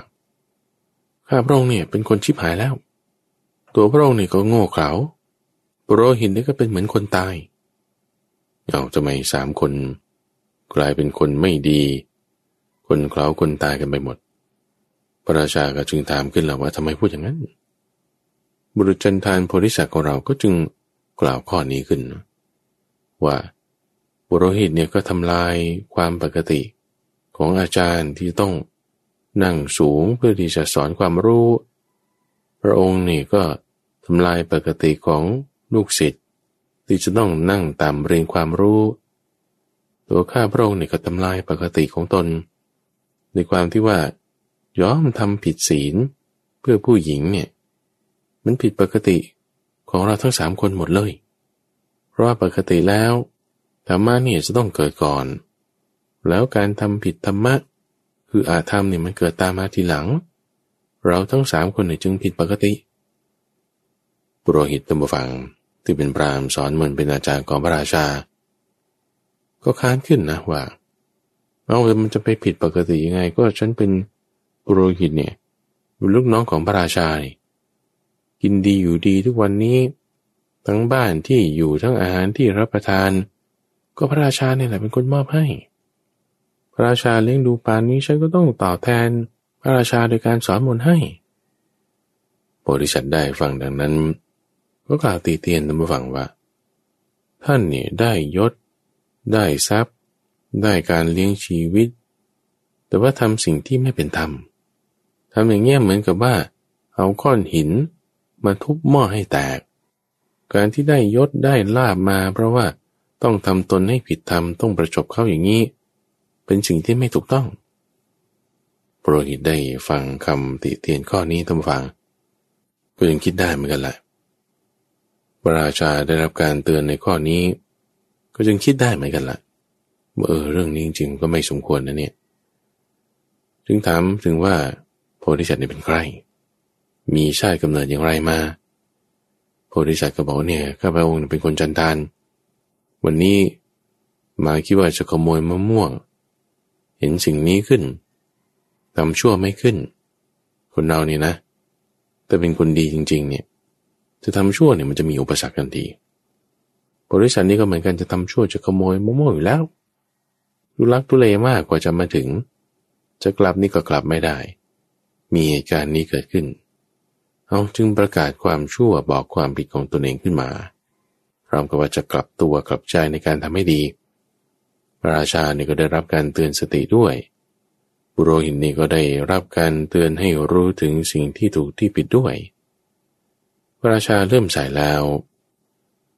ข้าพระองค์เนี่ยเป็นคนชิบหายแล้ว ตัวพระองค์เนี่ยก็โง่เขลาปุโรหินนี่ก็เป็นเหมือนคนตายเอาทำไมสามคน กลายเป็นคนไม่ดี คนเขลาคนตายกันไปหมด พระราชาก็จึงถามขึ้นแล้วว่าทำไมพูดอย่างนั้น บุรุษจันทานโพธิสัตว์ของเราก็จึงกล่าวข้อนี้ขึ้น ว่าบุโรหิตเนี่ยก็ทำลายความปกติของอาจารย์ที่ต้องนั่งสูงเพื่อที่จะสอนความรู้ พระองค์นี่ก็ทำลายปกติของลูกศิษย์ที่จะต้องนั่งตามเรียนความรู้ ตัวข้าพระองค์นี่ก็ทำลายปกติของตน ในความที่ว่า ย้อมทำผิดศีลเพื่อผู้หญิงเนี่ย มันผิดปกติของเราทั้งสามคนหมดเลย เพราะว่าปกติแล้วธรรมะเนี่ยจะต้องเกิดก่อน แล้วการทำผิดธรรมะ คืออาธรรมเนี่ยมันเกิดตามมาทีหลัง เราทั้งสามคนเนี่ยจึงผิดปกติ ปุโรหิตตัมบฟังที่เป็นปรามสอนเหมือนเป็นอาจารย์ของพระราชา ก็ค้านขึ้นนะว่าเอามันจะไปผิดปกติยังไง ก็ฉันเป็น ปุโรหิตเนี่ยเป็นลูกน้องของพระราชากินดีอยู่ดีทุกวันนี้ ทั้งบ้านที่อยู่ทั้งอาหารที่รับประทาน ก็พระราชาเนี่ยแหละเป็นคนมอบให้ พระราชาเลี้ยงดูปานนี้ฉันก็ต้องตอบแทนพระราชาโดยการสอนมนให้โพธิสัตว์ได้ฟังดังนั้น ก็กล่าวตีเตียนท่านผู้ฟังว่า ท่านเนี่ยได้ยศ ได้ทรัพย์ ได้การเลี้ยงชีวิต แต่ว่าทำสิ่งที่ไม่เป็นธรรม ทำอย่างเงี้ยเหมือนกับว่า เอาก้อนหินมาทุบหม้อให้แตก การที่ได้ยศได้ลาบมา เพราะว่าต้องทำตนให้ผิดธรรมต้องประจบเข้าอย่างนี้ เป็นสิ่งที่ไม่ถูกต้อง โปรหิตได้ฟังคำติเตียนข้อนี้ท่านฟังก็ยังคิดได้เหมือนกันแหละพระราชาได้รับการเตือนในข้อนี้ ก็จึงคิดได้เหมือนกันละว่าเออเรื่องนี้จริงๆก็ไม่สมควรนะเนี่ย จึงถามถึงว่า โพธิสัตว์นี่เป็นใคร มีชาติกำเนิดอย่างไรมา โพธิสัตว์ก็บอกเนี่ยข้าพระองค์เป็นคนจันทานวันนี้มาคิดว่าจะขโมยมะม่วง เห็นสิ่งนี้ขึ้นทำชั่วไม่ขึ้น คนเราเนี่ยนะแต่เป็นคนดีจริง ๆ เนี่ยจะทำชั่วเนี่ยมันจะมีอุปสรรคกันทีบริษัทนี้ก็เหมือนกันจะทำชั่วจะขโมยมะม่วงอยู่แล้วดูลักทุเลมากกว่าจะมาถึง จะกลับนี่ก็กลับไม่ได้ มีเหตุการณ์นี้เกิดขึ้นเอาจึงประกาศความชั่วบอกความผิดของตนเองขึ้นมา พร้อมกับว่าจะกลับตัวกลับใจในการทำให้ดี พระราชาเนี่ยก็ได้รับการเตือนสติด้วยบุโรหินนี่ก็ได้รับการเตือนให้รู้ถึงสิ่งที่ถูกที่ผิดด้วย พระราชาเริ่มใส่แล้ว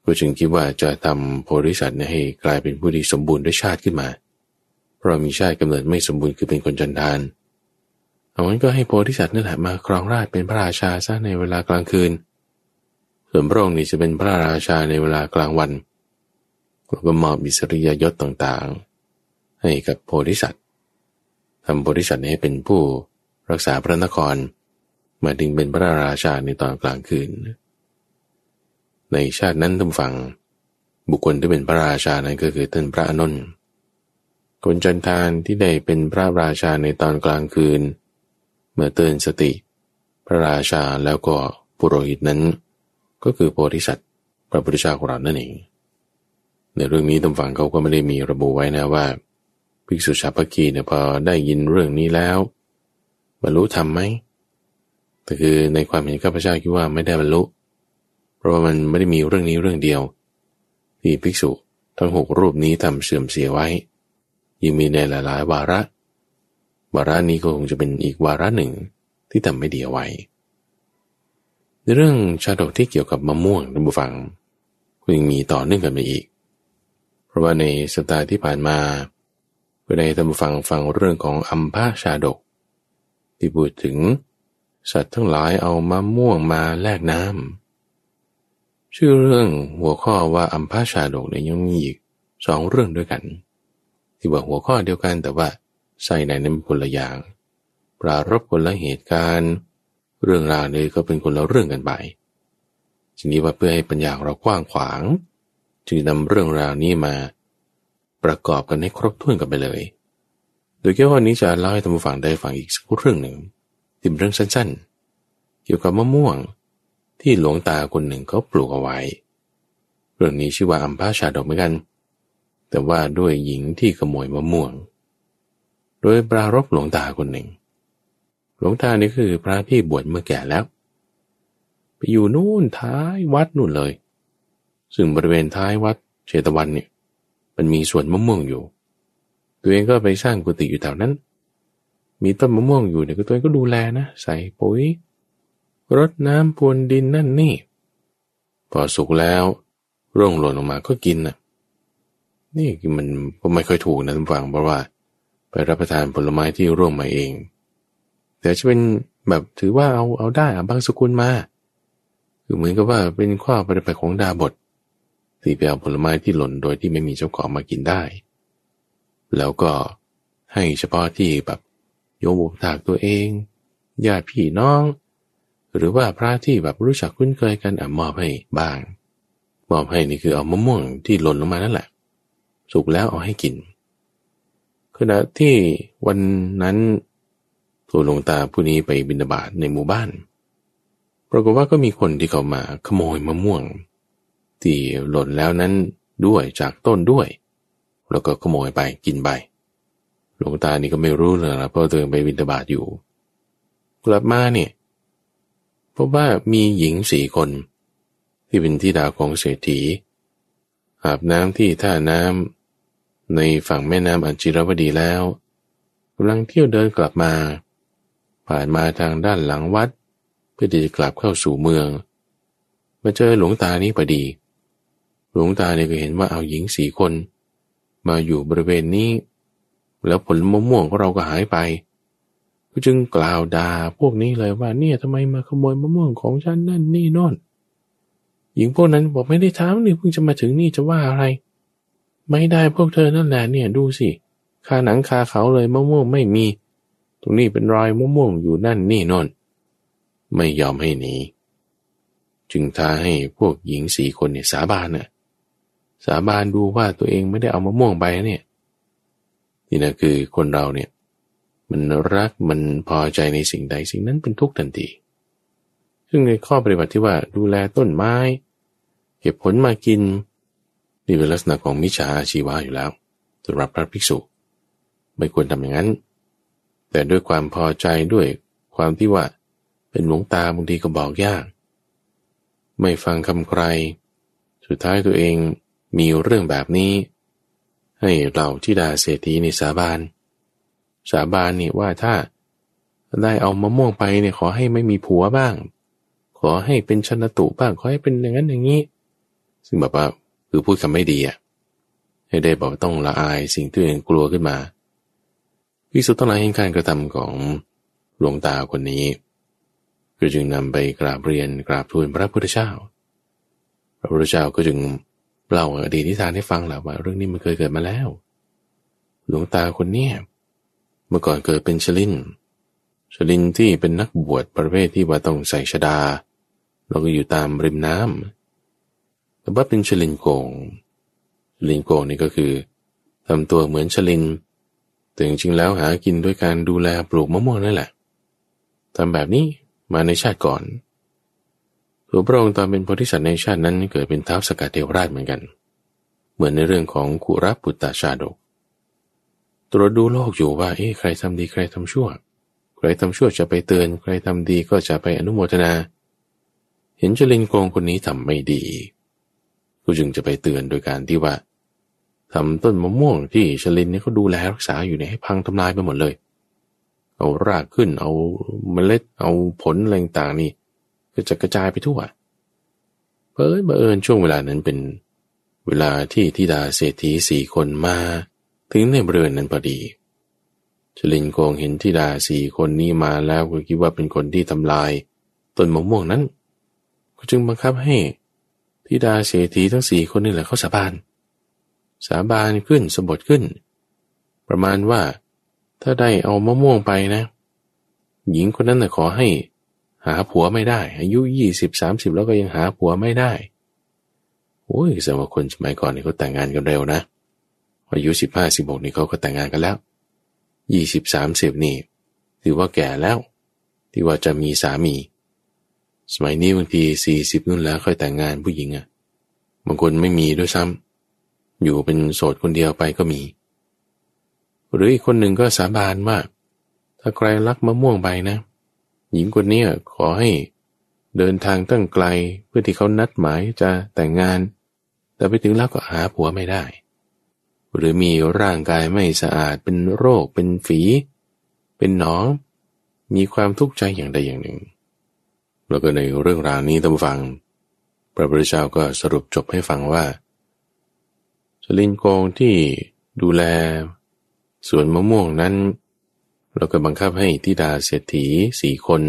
ก็จึงคิดว่าจะทำโพธิสัตว์ให้กลายเป็นผู้ที่สมบูรณ์ด้วยชาติขึ้นมา เพราะมีชาติกำเนิดไม่สมบูรณ์คือเป็นคนจันทานเอางั้นก็ให้โพธิสัตว์นั่นแหละมาครองราชเป็นพระราชาซะในเวลากลางคืน ส่วนพระองค์นี่จะเป็นพระราชาในเวลากลางวันก็มอบบิสริยยศต่างๆ ให้กับโพธิสัตว์ทำบริษัทให้เป็นผู้รักษาพระนครมาดึงเป็นพระราชาในตอนกลางคืน ในชาตินั้นท่านฟังบุคคลที่เป็นพระราชานั้นก็คือท่านพระอนุนคนจันทานที่ได้เป็นพระราชาในตอนกลางคืน เมื่อเตือนสติ พระราชาแล้วก็ปุโรหิตนั้น ก็คือโพธิสัตว์พระพุทธเจ้าของเรานั่นเอง ในเรื่องนี้ท่านฟังเขาก็ไม่ได้มีระบุไว้นะว่าภิกษุชาวพกีเนี่ยพอได้ยินเรื่องนี้แล้วบรรลุธรรมไหมแต่คือในความเห็นข้าพเจ้าคิดว่าไม่ได้บรรลุ เพราะว่ามันไม่ได้มีเรื่องนี้เรื่องเดียว ที่ภิกษุทั้งหกรูปนี้ทำเสื่อมเสียไว้ ยังมีในหลาย ๆ วาระ วาระนี้ก็คงจะเป็นอีกวาระหนึ่งที่ทำไม่ดีเอาไว้ในเรื่องชาดกที่เกี่ยวกับมะม่วงท่านผู้ฟังก็ยังมีต่อเนื่องกันไปอีก เพราะว่าในสัปดาห์ที่ผ่านมาก็ได้ทำฟังฟังเรื่องของอัมพาชาดก ที่พูดถึง สัตว์ทั้งหลายเอามะม่วงมาแลกน้ำชื่อเรื่องหัวข้อว่าอัมพาชาดกเนี่ยยังมีอีกสองเรื่องด้วยกัน ที่ว่าหัวข้อเดียวกันแต่ว่า ใส่ในนั้นคนละอย่าง ปรารบคนละเหตุการณ์ เรื่องราวเลยก็เป็นคนละเรื่องกันไปทีนี้ว่าเพื่อให้ปัญญาเรากว้างขวาง จึงนำเรื่องราวนี้มาประกอบกันให้ครบถ้วนกันไปเลย โดยแค่วันนี้จะเล่าให้ท่านผู้ฟังได้ฟังอีกสักเรื่องหนึ่งที่เรื่องสั้นๆ เกี่ยวกับมะม่วง ที่หลวงตาคนหนึ่งเขาปลูกเอาไว้ เรื่องนี้ชื่อว่าอัมพาชาดอกเหมือนกัน แต่ว่าด้วยหญิงที่ขโมยมะม่วง ดยปรารบหลวงตาคนหนึ่ง หลวงตานี่คือพระที่บวชเมื่อแก่แล้ว ไปอยู่นู่นท้ายวัดนู่นเลย ซึ่งบริเวณท้ายวัดเชตวันเนี่ย มันมีสวนมะม่วงอยู่ ตัวเองก็ไปสร้างกุฏิอยู่แถวนั้น มีต้นมะม่วงอยู่เนี่ยตัวเองก็ดูแลนะ ใส่ปุ๋ยรดน้ำพรวนดินนั่นนี่ พอสุกแล้วร่วงหล่นออกมาก็กินน่ะ นี่มันก็ไม่ค่อยถูกนะท่านฟังเพราะว่า รับประทานผลไม้ที่ร่วงมาเอง แต่จะเป็นแบบถือว่าเอาเอาได้อะบางสกุลมา คือเหมือนกับว่าเป็นข้อปฏิบัติของดาบทที่ไปเอาผลไม้ที่หล่นโดยที่ไม่มีเจ้าของมากินได้ แล้วก็ให้เฉพาะที่แบบโยมบุตากตัวเองญาติพี่น้อง หรือว่าพระที่แบบรู้จักคุ้นเคยกันอะมอบให้บ้าง มอบให้นี่คือเอามะม่วงที่หล่นลงมานั่นแหละ สุกแล้วเอาให้กิน ขณะที่วันนั้นทูลหลวงตาผู้นี้ไปบินาบาตในหมู่บ้าน ปรากฏว่าก็มีคนที่เขามาขโมยมะม่วง ที่หล่นแล้วนั้นด้วยจากต้นด้วย แล้วก็ขโมยไปกินไป หลวงตานี่ก็ไม่รู้เลยนะเพราะตัวเองไปบินาบาตอยู่ กลับมาเนี่ยพบว่ามีหญิงสี่คน ที่เป็นที่ดาวของเศรษฐีอาบน้ำที่ท่าน้ำ ในฝั่งแม่น้ำอัญจิรวดีแล้วกำลังเที่ยวเดินกลับมา ผ่านมาทางด้านหลังวัด เพื่อที่จะกลับเข้าสู่เมือง มาเจอหลวงตานี้พอดี หลวงตาเนี่ยก็เห็นว่าเอาหญิงสี่คน มาอยู่บริเวณนี้ แล้วผลมะม่วงของเราก็หายไปก็จึงกล่าวด่าพวกนี้เลยว่าเนี่ยทำไมมาขโมยมะม่วงของฉันนั่นนี่นอนหญิงพวกนั้นบอกไม่ได้ทำนี่เพิ่งจะมาถึงนี่จะว่าอะไร ไม่ได้พวกเธอนั่นแหละเนี่ยดูสิคาหนังคาเขาเลยมะม่วงไม่มี ตรงนี้เป็นรอยมะม่วงอยู่นั่นนี่นนไม่ยอมให้หนีจึงท้าให้พวกหญิงสี่คนเนี่ยสาบานน่ะสาบานดูว่าตัวเองไม่ได้เอามะม่วงไปเนี่ยนี่นะคือคนเราเนี่ย มันรักมันพอใจในสิ่งใดสิ่งนั้นเป็นทุกข์ทันทีซึ่งในข้อปฏิบัติที่ว่าดูแลต้นไม้ เก็บผลมากิน นี่เป็นลักษณะของมิจฉาอาชีวะอยู่แล้วสำหรับพระภิกษุ ไม่ควรทำอย่างนั้น แต่ด้วยความพอใจด้วยความที่ว่า เป็นหลวงตาบางทีก็บอกยาก ไม่ฟังคำใคร สุดท้ายตัวเองมีเรื่องแบบนี้ ให้เราที่ดาเศรษฐีในสาบาน สาบานนี่ว่าถ้าได้เอามะม่วงไปเนี่ยขอให้ไม่มีผัวบ้าง ขอให้เป็นชนตุบ้าง ขอให้เป็นอย่างนั้นอย่างนี้ ซึ่งแบบว่า คือพูดคำไม่ดีอะให้ได้บอกต้องละอายสิ่งที่เองกลัวขึ้นมาพิสุทธิ์ต้องหลายเห็นการกระทำของหลวงตาคนนี้ก็จึงนำไปกราบเรียนกราบทูลพระพุทธเจ้า พระพุทธเจ้าก็จึงเล่าอดีตนิทานให้ฟังแหละว่า เรื่องนี้มันเคยเกิดมาแล้ว หลวงตาคนเนี้ยเมื่อก่อนเกิดเป็นชลินชลินที่เป็นนักบวชประเภทที่ว่าต้องใส่ชดาเราก็อยู่ตามริมน้ำ แต่ว่าเป็นชลินโกงชลินโกงนี่ก็คือทำตัวเหมือนชลิน แต่จริงๆแล้วหากินด้วยการดูแลปลูกมะม่วงนั่นแหละทำแบบนี้มาในชาติก่อนตัวพระองค์ตอนเป็นโพธิสัตว์ในชาตินั้นเกิดเป็นท้าวสกัดเทวราชเหมือนกัน เหมือนในเรื่องของกุรปุตตาชาดก ตรวจดูโลกอยู่ว่าเอ๊ะใครทำดีใครทำชั่ว ใครทำชั่วจะไปเตือน ใครทำดีก็จะไปอนุโมทนา เห็นจลินโกงคนนี้ทำไม่ดี ก็จึงจะไปเตือนโดยการที่ว่าทำต้นมะม่วงที่ชลินนี่เขาดูแลรักษาอยู่ในให้พังทำลายไปหมดเลย เอารากขึ้น เอาเมล็ด เอาผลอะไรต่างนี่ ก็จะกระจายไปทั่วเพิ่บังเอิญช่วงเวลานั้นเป็นเวลาที่ทิดาเศรษฐีสี่คนมา ถึงในบริเวณนั้นพอดีชลินโกงเห็นทิดาสี่คนนี้มาแล้วก็คิดว่าเป็นคนที่ทำลายต้นมะม่วงนั้น ก็จึงบังคับให้ ทิดาเศรษฐีทั้งสี่คนนี่แหละเขาสาบาน สาบานขึ้นสมบทขึ้น ประมาณว่า ถ้าได้เอามะม่วงไปนะ หญิงคนนั้นน่ะขอให้หาผัวไม่ได้ อายุยี่สิบสามสิบแล้วก็ยังหาผัวไม่ได้โอ้ยสดงว่าคนสมัยก่อนนี่เขาแต่งงานกันเร็วนะอายุสิบห้าสิบหกนี่เขาก็แต่งงานกันแล้วยี่สิบสามสิบนี่ถือว่าแก่แล้ว ที่ว่าจะมีสามี สมัยนี้บางทีสี่สิบนู่นแล้วค่อยแต่งงานผู้หญิงอะ่ะบางคนไม่มีด้วยซ้ำอยู่เป็นโสดคนเดียวไปก็มี หรืออีกคนหนึ่งก็สาบานว่า ถ้าใครรักมะม่วงไปนะ หญิงคนนี้ขอให้เดินทางตั้งไกลเพื่อที่เขานัดหมายจะแต่งงาน แต่ไปถึงแล้วก็หาผัวไม่ได้ หรือมีร่างกายไม่สะอาดเป็นโรคเป็นฝี เป็นหนองมีความทุกข์ใจอย่างใดอย่างหนึ่ง แล้วก็ในเรื่องราวนี้ท่านฟัง พระพุทธเจ้าก็สรุปจบให้ฟังว่าสลินโกงที่ดูแลสวนมะม่วงนั้น เราก็บังคับให้ทิดาเศรษฐีสี่คน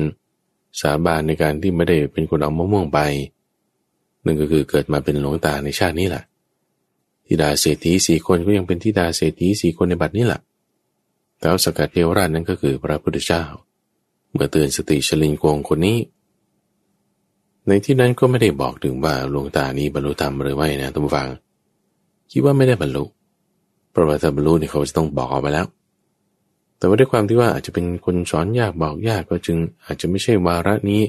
สาบานในการที่ไม่ได้เป็นคนเอามะม่วงไปนั่นก็คือเกิดมาเป็นหลวงตาในชาตินี้แหละทิดาเศรษฐีสี่คนก็ยังเป็นทิดาเศรษฐีสี่คนในบัดนี้แหละแล้วสกัดเทวราชนั้นก็คือพระพุทธเจ้า เมื่อเตือนสติชลินโกงคนนี้ ในที่นั้นก็ไม่ได้บอกถึงว่าหลวงตานี้บรรลุธรรมหรือไม่นะท่านผู้ฟัง คิดว่าไม่ได้บรรลุราะว่าถ้าบรรลุนี่เขาจะต้องบอกออกไปแล้ว แต่ว่าด้วยความที่ว่าอาจจะเป็นคนสอนยากบอกยากก็จึง อาจจะไม่ใช่วาระนี้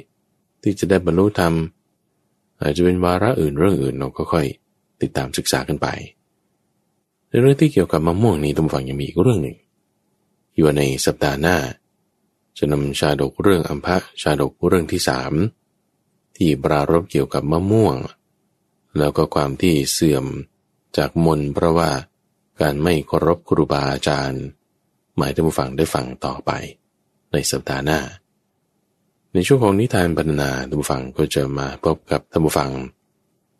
ที่จะได้บรรลุธรรมอาจจะเป็นวาระอื่นเรื่องอื่นเราก็ค่อยติดตามศึกษากันไปในเรื่องที่เกี่ยวกับมะม่วงนี้ทุกฝั่งยังมีอีกเรื่องหนึ่ง อยู่ในสัปดาห์หน้า จะนำชาดกเรื่องอัมพะชาดกเรื่องที่สาม ที่ปรารบเกี่ยวกับมะม่วง แล้วก็ความที่เสื่อมจากมนเพราะว่าการไม่เคารพครูบาอาจารย์ หมายถึงผู้ฟังได้ฟังต่อไป ในสัปดาห์หน้า ในช่วงของนิทานบรรณาท่านผู้ฟังก็จะมาพบกับท่านผู้ฟัง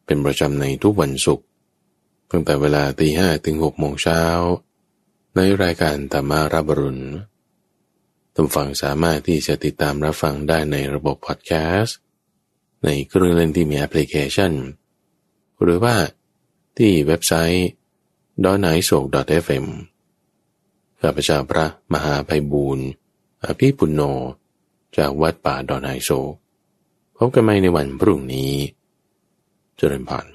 เป็นประจำในทุกวันศุกร์ตั้งแต่เวลาตีห้ถึงหกโมงเช้า ในรายการธรรมารับรุณท่านฟังสามารถที่จะติดตามรับฟังได้ในระบบพอดแคสต์ ในเครื่องเล่นที่มีแอปพลิเคชัน หรือว่าที่เว็บไซต์ดอนไนโศก .fm ข้าพเจ้าพระมหาภัยบูรณ์อภิปุโนจากวัดป่าดอนไนโศพบกันใหม่ในวันพรุ่งนี้ เจริญพร